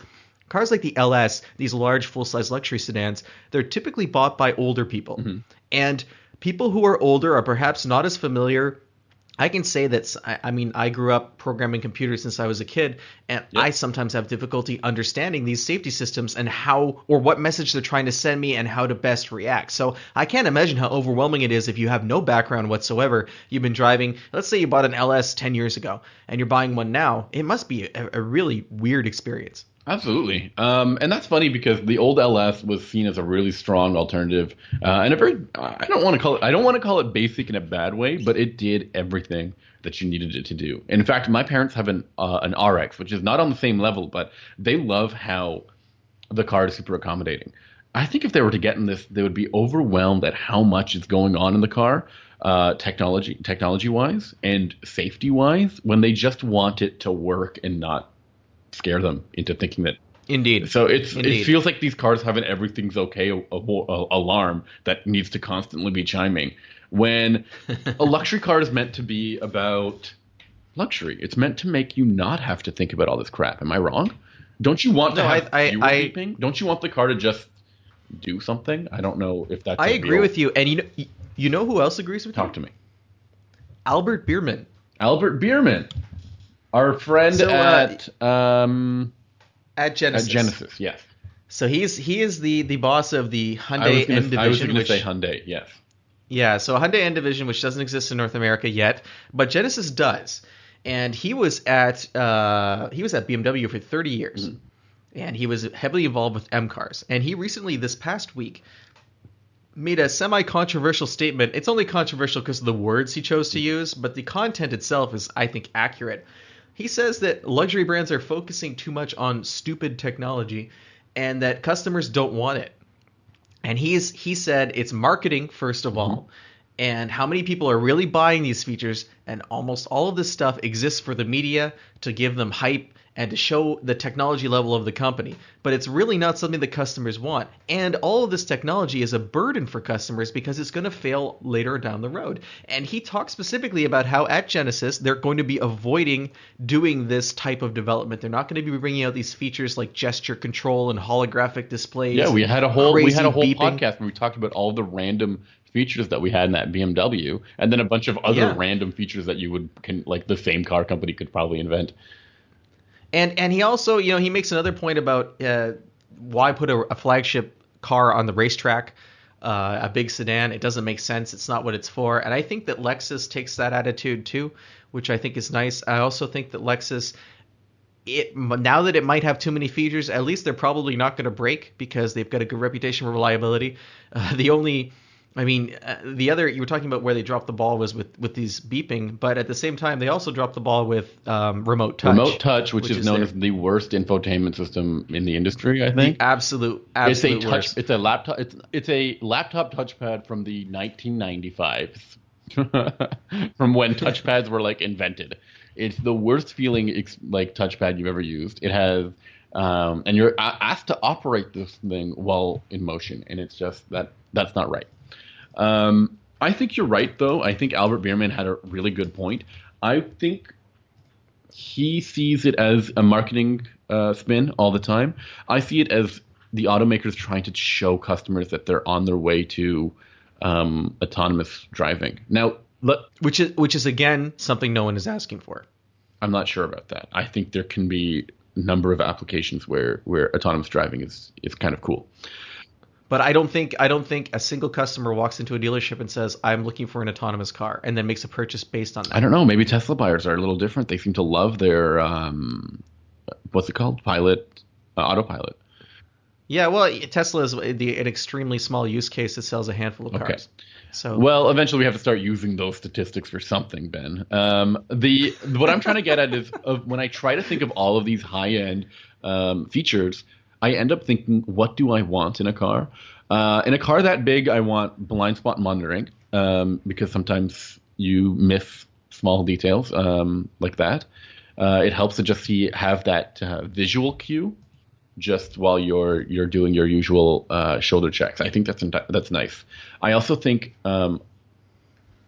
cars like the LS, these large full size luxury sedans, they're typically bought by older people. Mm-hmm. And people who are older are perhaps not as familiar. I can say that I mean I grew up programming computers since I was a kid, and I sometimes have difficulty understanding these safety systems and how or what message they're trying to send me and how to best react. So I can't imagine how overwhelming it is if you have no background whatsoever. You've been driving, let's say you bought an LS 10 years ago, and you're buying one now. It must be a, a really weird experience. Absolutely, um, and that's funny because the old LS was seen as a really strong alternative, uh, and a very I don't want to call it I don't want to call it basic in a bad way, but it did everything that you needed it to do. In fact, my parents have an uh, an RX, which is not on the same level, but they love how the car is super accommodating. I think if they were to get in this, they would be overwhelmed at how much is going on in the car, uh, technology technology wise and safety wise, when they just want it to work and not scare them into thinking that. Indeed. So it's Indeed. it feels like these cars have an everything's okay a, a, a- alarm that needs to constantly be chiming. When a luxury car is meant to be about luxury, it's meant to make you not have to think about all this crap. Am I wrong? Don't you want to have I- I- I- Don't you want the car to just do something? I don't know if that's. I agree real- with you, and you know, you know who else agrees with you? Talk to me, Albert Biermann. Albert Biermann, our friend So, uh, at um At at Genesis. Genesis. Yes, So he's he is the the boss of the Hyundai gonna, N I was division, gonna say Hyundai. Yes. yeah, so Hyundai N division, which doesn't exist in North America yet, but Genesis does. And he was at uh, he was at BMW for 30 years, and he was heavily involved with M cars. And he recently, this past week, made a semi-controversial statement. It's only controversial because of the words he chose to use, but the content itself is, I think, accurate. He says that luxury brands are focusing too much on stupid technology, and that customers don't want it. And he's he said it's marketing first of all, mm-hmm. and how many people are really buying these features, and almost all of this stuff exists for the media to give them hype and to show the technology level of the company. But it's really not something the customers want. And all of this technology is a burden for customers because it's going to fail later down the road. And he talks specifically about how at Genesis they're going to be avoiding doing this type of development. They're not going to be bringing out these features like gesture control and holographic displays. Yeah, we had a whole we had a whole beeping. podcast where we talked about all the random features that we had in that BMW, and then a bunch of other Yeah. random features that you would can like the same car company could probably invent. And and he also, you know, he makes another point about uh, why put a, a flagship car on the racetrack, uh, a big sedan. It doesn't make sense. It's not what it's for. And I think that Lexus takes that attitude too, which I think is nice. I also think that Lexus it now that it might have too many features, at least they're probably not going to break because they've got a good reputation for reliability. Uh, the only I mean, uh, the other you were talking about where they dropped the ball was with with these beeping, but at the same time they also dropped the ball with um, remote touch. Remote touch, which, which is, is, known their, as the worst infotainment system in the industry. I think absolute, absolute it's a touch. Worst. It's a laptop. It's it's a laptop touchpad from the 1995s, from when touchpads were like invented. It's the worst feeling like touchpad you've ever used. It has um, and you're asked to operate this thing while in motion, and it's just that that's not right. Um, I think you're right, though. I think Albert Biermann had a really good point. I think he sees it as a marketing uh, spin all the time. I see it as the automakers trying to show customers that they're on their way to um, autonomous driving. Now, which is which is again something no one is asking for. I'm not sure about that. I think there can be a number of applications where where autonomous driving is is kind of cool. But I don't think I don't think a single customer walks into a dealership and says, "I'm looking for an autonomous car," and then makes a purchase based on that. I don't know. Maybe Tesla buyers are a little different. They seem to love their um, what's it called, pilot, uh, autopilot. Yeah, well, Tesla is the, an extremely small use case that sells a handful of cars. Okay. So well, eventually we have to start using those statistics for something, Ben. Um, the what I'm trying to get at is of when I try to think of all of these high end um, features, I end up thinking, what do I want in a car? Uh, in a car that big, I want blind spot monitoring um, because sometimes you miss small details um, like that. Uh, it helps to just see have that uh, visual cue just while you're you're doing your usual uh, shoulder checks. I think that's that's nice. I also think um,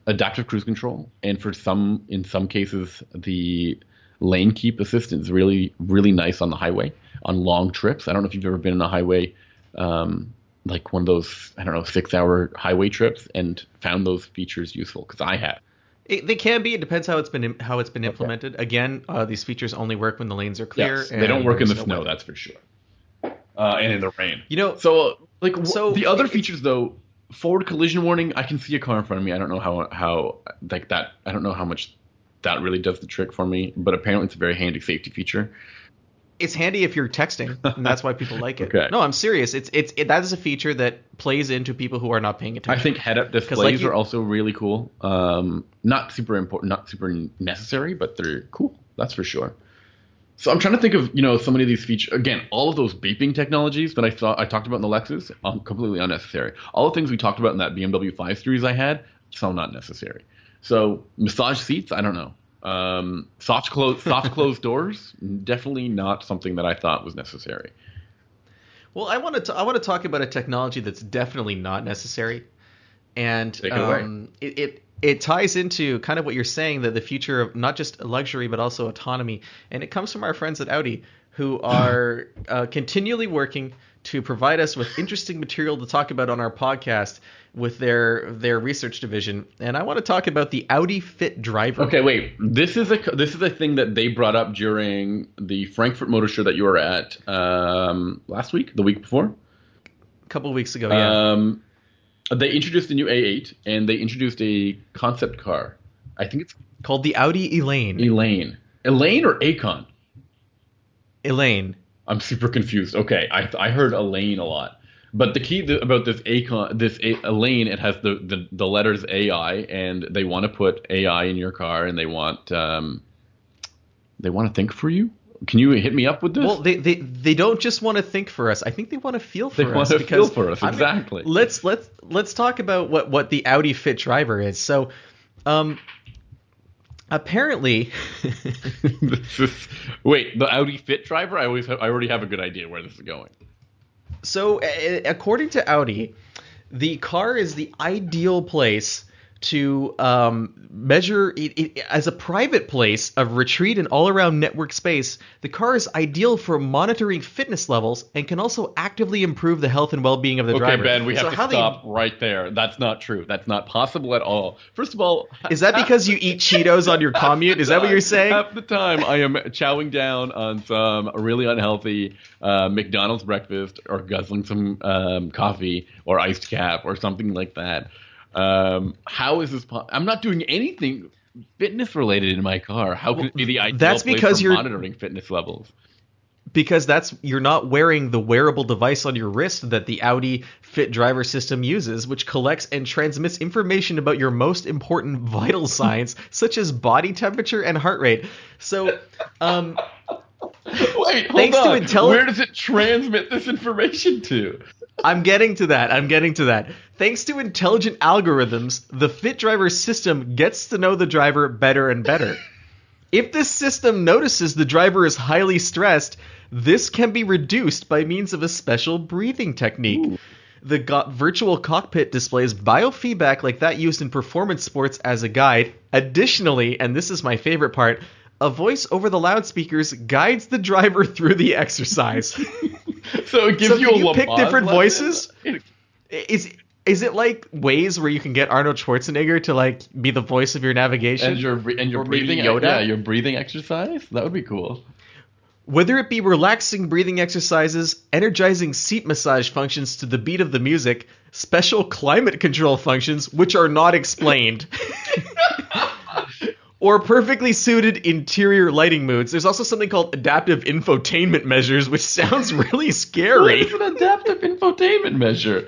adaptive cruise control, and for some in some cases the lane keep assistance is really really nice on the highway on long trips. I don't know if you've ever been on a highway, um, like one of those I don't know six hour highway trips, and found those features useful because I have. It, they can be. It depends how it's been how it's been implemented. Okay. Again, uh, these features only work when the lanes are clear. Yes, they don't work in the no snow. Weather. That's for sure. Uh, and in the rain. You know. So like so the other features though, forward collision warning. I can see a car in front of me. I don't know how how like that. I don't know how much that really does the trick for me. But apparently, it's a very handy safety feature it's handy if you're texting, and that's why people like it. okay. No, I'm serious. It's it's it, that is a feature that plays into people who are not paying attention. I think head-up displays like you, are also really cool. Um, not super important, not super necessary, but they're cool. That's for sure. So I'm trying to think of you know so many of these features. Again, all of those beeping technologies that I thought I talked about in the Lexus, um, completely unnecessary. All the things we talked about in that BMW 5 Series I had, so not necessary. So massage seats, I don't know. Um, soft close soft closed doors, definitely not something that I thought was necessary. Well, I want to I want to talk about a technology that's definitely not necessary, and it, um, it, it it ties into kind of what you're saying that the future of not just luxury but also autonomy, and it comes from our friends at Audi who are uh, continually working to provide us with interesting material to talk about on our podcast with their their research division, and I want to talk about the Audi Fit Driver. Okay, wait. This is a this is a thing that they brought up during the Frankfurt Motor Show that you were at um, last week, the week before, a couple of weeks ago. Yeah. Um, they introduced a new A8 and they introduced a concept car. I think it's called the Audi Elaine. Elaine, Elaine or Aicon? Elaine. I'm super confused. Okay, I I heard Elaine a lot. But the key about this Aicon, this a, lane, it has the, the, the letters AI, and they want to put AI in your car, and they want um, they want to think for you. Can you hit me up with this? Well, they, they, they don't just want to think for us. I think they want to feel for they us. They want to feel for us exactly. I mean, let's let's let's talk about what what the Audi Fit driver is. So, um, apparently, is, wait, the Audi Fit driver. I always have, I already have a good idea where this is going. So, according to Audi, the car is the ideal place to um, measure it, it, as a private place of retreat and all around network space. The car is ideal for monitoring fitness levels and can also actively improve the health and well being of the okay, driver. Okay, Ben, we have so to stop they... right there. That's not true. That's not possible at all. First of all, is that because you eat Cheetos on your commute? Is that what you're saying? Half the time, I am chowing down on some really unhealthy uh, McDonald's breakfast or guzzling some um, coffee or iced cap or something like that. Um, how is this? Po- I'm not doing anything. fitness related in my car. How can it be the ideal that's because for you're- monitoring fitness levels? because that's you're not wearing the wearable device on your wrist that the Audi Fit Driver system uses, which collects and transmits information about your most important vital signs, such as body temperature and heart rate. So, um, Wait, hold Thanks to on. intelli- Where does it transmit this information to? I'm getting to that. I'm getting to that. Thanks to intelligent algorithms, the Fit Driver system gets to know the driver better and better. if this system notices the driver is highly stressed, this can be reduced by means of a special breathing technique. The go- virtual cockpit displays biofeedback like that used in performance sports as a guide. Additionally, and this is my favorite part, a voice over the loudspeakers guides the driver through the exercise. So it gives So you can a you pick different voices? Is is it like Waze where you can get Arnold Schwarzenegger to like be the voice of your navigation? And your and your breathing Yoda? yeah, your breathing exercise that would be cool. Whether it be relaxing breathing exercises, energizing seat massage functions to the beat of the music, special climate control functions which are not explained. Or perfectly suited interior lighting moods. There's also something called adaptive infotainment measures, which sounds really scary. is an adaptive infotainment measure?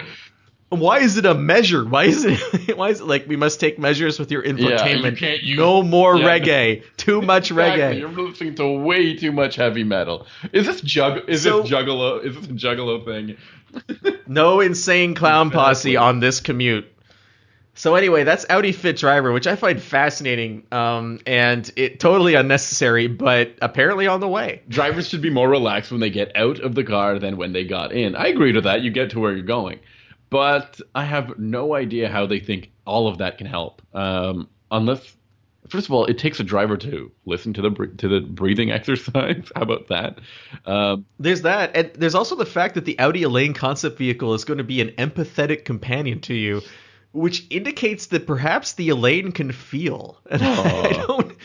Why is it a measure? Why is it? Why is it like we must take measures with your infotainment? Yeah, you can't use- no more yeah. reggae. Too much Exactly. reggae. You're listening to way too much heavy metal. Is this jug? Is So- this juggalo? Is this a juggalo thing? No insane clown posse on this commute. So anyway, that's Audi Fit Driver, which I find fascinating, um, and it totally unnecessary, but apparently on the way. Drivers should be more relaxed when they get out of the car than when they got in. I agree to that. You get to where you're going, but I have no idea how they think all of that can help. Um, unless, first of all, it takes a driver to listen to the to the breathing exercise. How about that? Um, There's that, and there's also the fact that the Audi Elaine concept vehicle is going to be an empathetic companion to you, which indicates that perhaps the Elaine can feel. And I don't,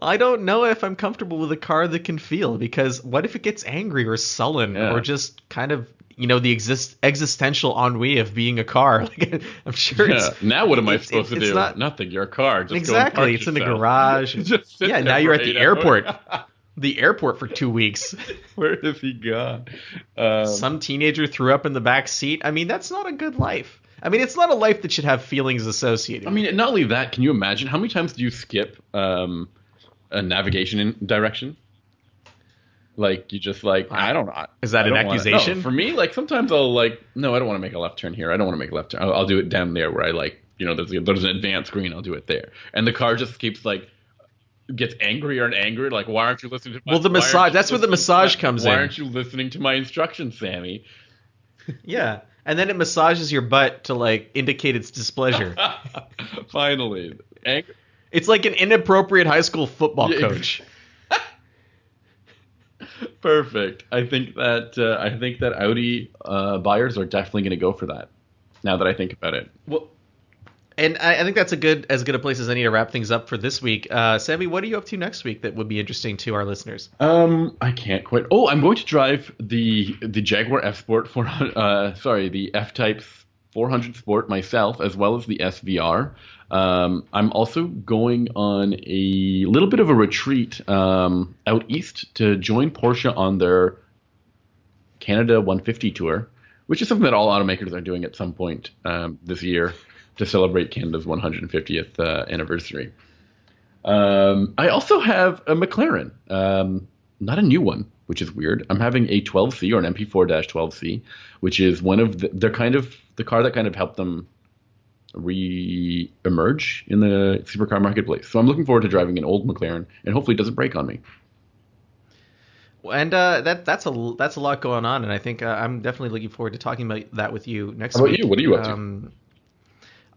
I don't know if I'm comfortable with a car that can feel because what if it gets angry or sullen Yeah. or just kind of you know the exist existential ennui of being a car? Like I'm sure yeah. it's Now what am I supposed to do? not- Nothing. Your car. Just exactly. It's in the garage. Just yeah, now you're at the airport. the airport for two weeks. Where has he gone? Um, some teenager threw up in the back seat. I mean, that's not a good life. I mean, it's not a life that should have feelings associated. I mean, not only that, can you imagine how many times do you skip um, a navigation in direction? Like you just like I don't know. Is that I an don't wanna- accusation? no, for me, like sometimes I'll like no, I don't want to make a left turn here. I don't want to make a left turn. I'll, I'll do it down there where I like you know there's there's an advanced screen. I'll do it there, and the car just keeps like gets angrier and angrier. Like why aren't you listening to my Well, the massage- that's where the massage comes why in. Why aren't you listening to my instructions, Sami? yeah, and then it massages your butt to like indicate its displeasure. Finally, Ang- it's like an inappropriate high school football Yeah, coach. Perfect. I think that uh, I think that Audi uh, buyers are definitely going to go for that. Now that I think about it, Well, and I, I think that's a good as good a place as any to wrap things up for this week. Uh, Sami, what are you up to next week that would be interesting to our listeners? um, I can't quite. Oh, I'm going to drive the the Jaguar F Sport for uh, sorry, the F Type 400 Sport myself, as well as the SVR. Um, I'm also going on a little bit of a retreat um, out east to join Porsche on their Canada 150 tour, which is something that all automakers are doing at some point um, this year to celebrate Canada's 150th uh, anniversary. Um, I also have a McLaren, um, not a new one, which is weird. I'm having a 12C or an MP4-12C, which is one of the, they're kind of the car that kind of helped them re-emerge in the supercar marketplace. So I'm looking forward to driving an old McLaren, and hopefully it doesn't break on me. And uh, that that's a that's a lot going on, and I think uh, I'm definitely looking forward to talking about that with you next How about week. you? What are you up to? Um,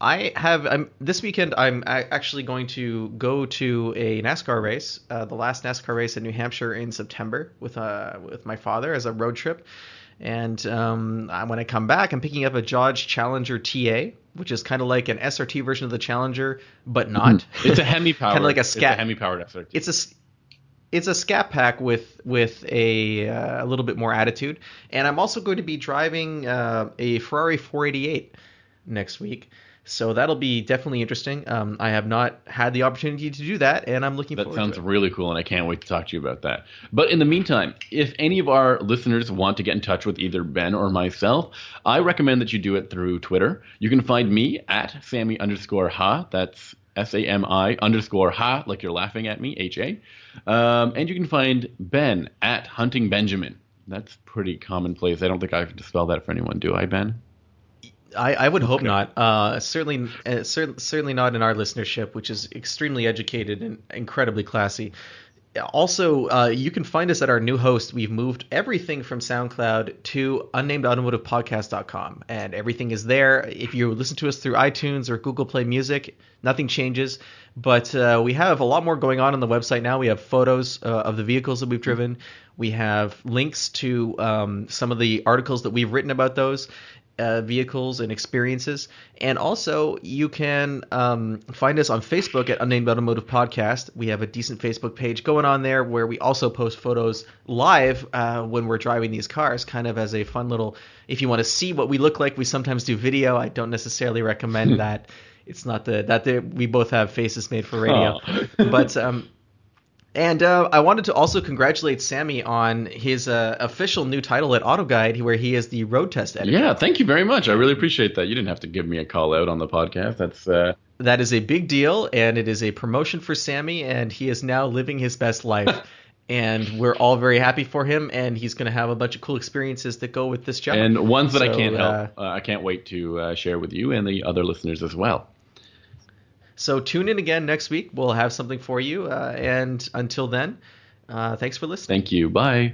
I have I'm, this weekend. I'm actually going to go to a NASCAR race, uh, the last NASCAR race in New Hampshire in September with uh with my father as a road trip. And um, I- when I come back, I'm picking up a Dodge Challenger TA, which is kind of like an SRT version of the Challenger, but not. It's a Hemi powered. Kinda like a It's a Hemi powered SRT. it's a it's a scat pack with with a uh, a little bit more attitude, and I'm also going to be driving uh, a Ferrari 488 next week. So that'll be definitely interesting. Um, I have not had the opportunity to do that, and I'm looking That forward sounds to it. That sounds really cool, and I can't wait to talk to you about that. But in the meantime, if any of our listeners want to get in touch with either Ben or myself, I recommend that you do it through Twitter. You can find me at Sami underscore Ha. That's S A M I underscore Ha, like you're laughing at me, H A. Um, and you can find Ben at Hunting Benjamin. That's pretty commonplace. I don't think I have to spell that for anyone, do I, Ben? I, I would hope not. Uh, certainly, uh, cer- certainly not in our listenership, which is extremely educated and incredibly classy. Also, uh, you can find us at our new host. We've moved everything from SoundCloud to unnamedautomotivepodcast.com, and everything is there. If you listen to us through iTunes or Google Play Music, nothing changes. But uh, we have a lot more going on on the website now. We have photos uh, of the vehicles that we've driven. We have links to um, some of the articles that we've written about those uh, vehicles and experiences. And also, you can um, find us on Facebook at Unnamed Automotive Podcast. We have a decent Facebook page going on there where we also post photos live uh, when we're driving these cars, kind of as a fun little. If you want to see what we look like, we sometimes do video. I don't necessarily recommend that. It's not the that the, we both have faces made for radio, Oh. but um, and uh, I wanted to also congratulate Sami on his uh, official new title at AutoGuide, where he is the road test editor. Yeah, thank you very much. I really appreciate that. You didn't have to give me a call out on the podcast. That's uh, That is a big deal, and it is a promotion for Sami, and he is now living his best life. and we're all very happy for him, and he's going to have a bunch of cool experiences that go with this job. and ones that I can't uh, help. Uh, I can't wait to uh, share with you and the other listeners as well. So tune in again next week. We'll have something for you, uh, and until then, uh, thanks for listening. Thank you. Bye.